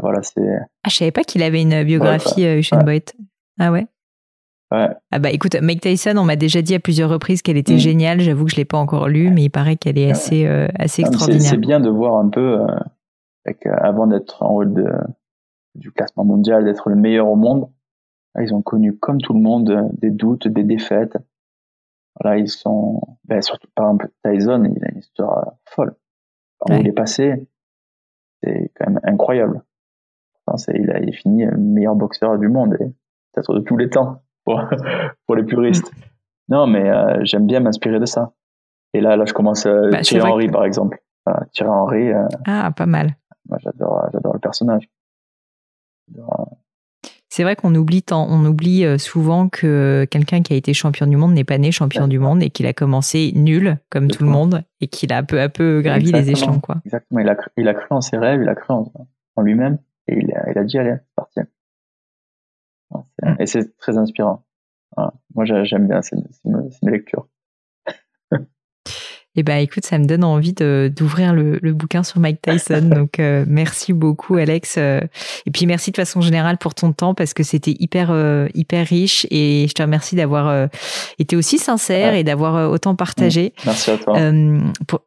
voilà, c'est. Ah, je savais pas qu'il avait une biographie, ouais, Usain Bolt. Ah ouais? Ouais. Ah bah écoute, Mike Tyson, on m'a déjà dit à plusieurs reprises qu'elle était mm. géniale. J'avoue que je l'ai pas encore lue, mais il paraît qu'elle est assez, euh, assez extraordinaire. C'est bien de voir un peu, euh, avant d'être en haut de, du classement mondial, d'être le meilleur au monde, ils ont connu comme tout le monde des doutes, des défaites. Voilà, ils sont, ben, surtout par exemple Tyson, il a une histoire folle. Où il est passé, c'est quand même incroyable. Enfin, il a il fini meilleur boxeur du monde et peut-être de tous les temps pour, [laughs] pour les puristes. Non, mais euh, j'aime bien m'inspirer de ça. Et là, là, je commence à euh, bah, Thierry Henry, par exemple. Thierry Henry. Euh, ah, pas mal. Moi, j'adore, j'adore le personnage. C'est vrai qu'on oublie tant, on oublie souvent que quelqu'un qui a été champion du monde n'est pas né champion du monde et qu'il a commencé nul comme tout le monde et qu'il a peu à peu gravi les échelons quoi. Exactement, il a, cru, il a cru en ses rêves, il a cru en, lui-même et il a, il a dit allez, c'est parti. Et c'est très inspirant. Moi, j'aime bien, c'est une, une, lecture. Eh ben, écoute, ça me donne envie d'ouvrir le, le, bouquin sur Mike Tyson. [laughs] Donc, euh, merci beaucoup, Alex. Euh, et puis, merci de façon générale pour ton temps parce que c'était hyper, euh, hyper riche. Et je te remercie d'avoir été aussi sincère et d'avoir autant partagé. Merci à toi. Pour,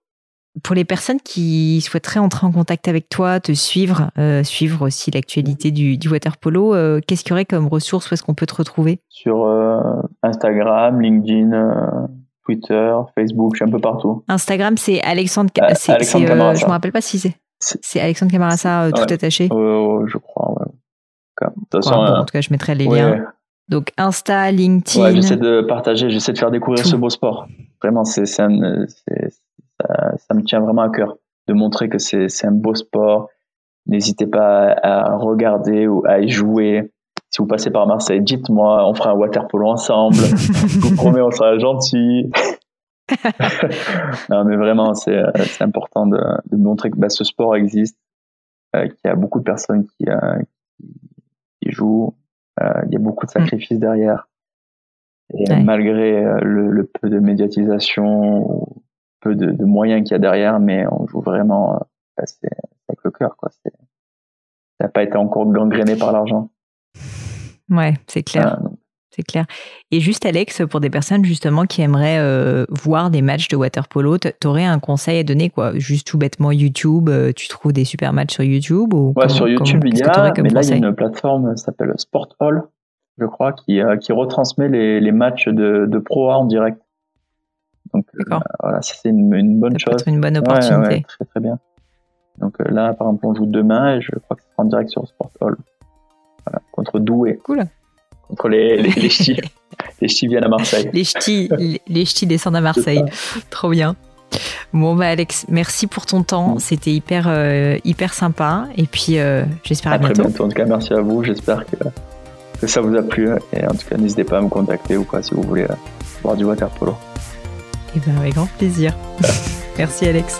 pour les personnes qui souhaiteraient entrer en contact avec toi, te suivre, euh, suivre aussi l'actualité du, du water polo, euh, qu'est-ce qu'il y aurait comme ressources? Où est-ce qu'on peut te retrouver? Sur euh, Instagram, LinkedIn, Twitter, Facebook, je suis un peu partout. Instagram, c'est Alexandre, c'est, Alexandre je me rappelle pas si c'est. C'est Alexandre Camarasa tout attaché. je crois. Ouais. En tout cas, je mettrai les liens. Donc Insta, LinkedIn. Ouais, j'essaie de partager, j'essaie de faire découvrir ce beau sport. Vraiment, c'est, c'est, ça, me tient vraiment à cœur de montrer que c'est un beau sport. N'hésitez pas à, regarder ou à y jouer. Si vous passez par Marseille, dites-moi, on fera un water polo ensemble. [laughs] Je vous promets, on sera gentils. [laughs] non, mais vraiment, c'est important de, de, montrer que bah, ce sport existe, euh, qu'il y a beaucoup de personnes qui, euh, qui, jouent, euh, il y a beaucoup de sacrifices derrière. Et malgré euh, le, le, peu de médiatisation peu de, de moyens qu'il y a derrière, mais on joue vraiment euh, bah, avec le cœur. Quoi. Ça n'a pas été encore gangréné par l'argent. Ouais, c'est clair. c'est clair. Et juste Alex, pour des personnes justement qui aimeraient euh, voir des matchs de water polo, t'aurais un conseil à donner quoi? Juste tout bêtement YouTube, euh, tu trouves des super matchs sur YouTube ou Ouais, sur YouTube il y a, mais là il y a une plateforme qui s'appelle Sport Hall, je crois, qui, qui retransmet les, les matchs de, de Pro A en direct. Donc euh, voilà, c'est une, une, bonne chose. une bonne opportunité. très très bien. Donc euh, là, par exemple, on joue demain et je crois que c'est en direct sur Sport Hall. Voilà, contre Douai. Cool. Contre les, les, les ch'tis. [laughs] les ch'tis viennent à Marseille. Les ch'tis, les ch'tis descendent à Marseille. [laughs] Trop bien. Bon bah Alex, merci pour ton temps. Mm. C'était hyper euh, hyper sympa. Et puis j'espère à, bientôt. bientôt. En tout cas, merci à vous. J'espère que, que ça vous a plu. Et en tout cas, n'hésitez pas à me contacter ou quoi si vous voulez voir du water polo. Eh bien, avec grand plaisir. [laughs] Merci Alex.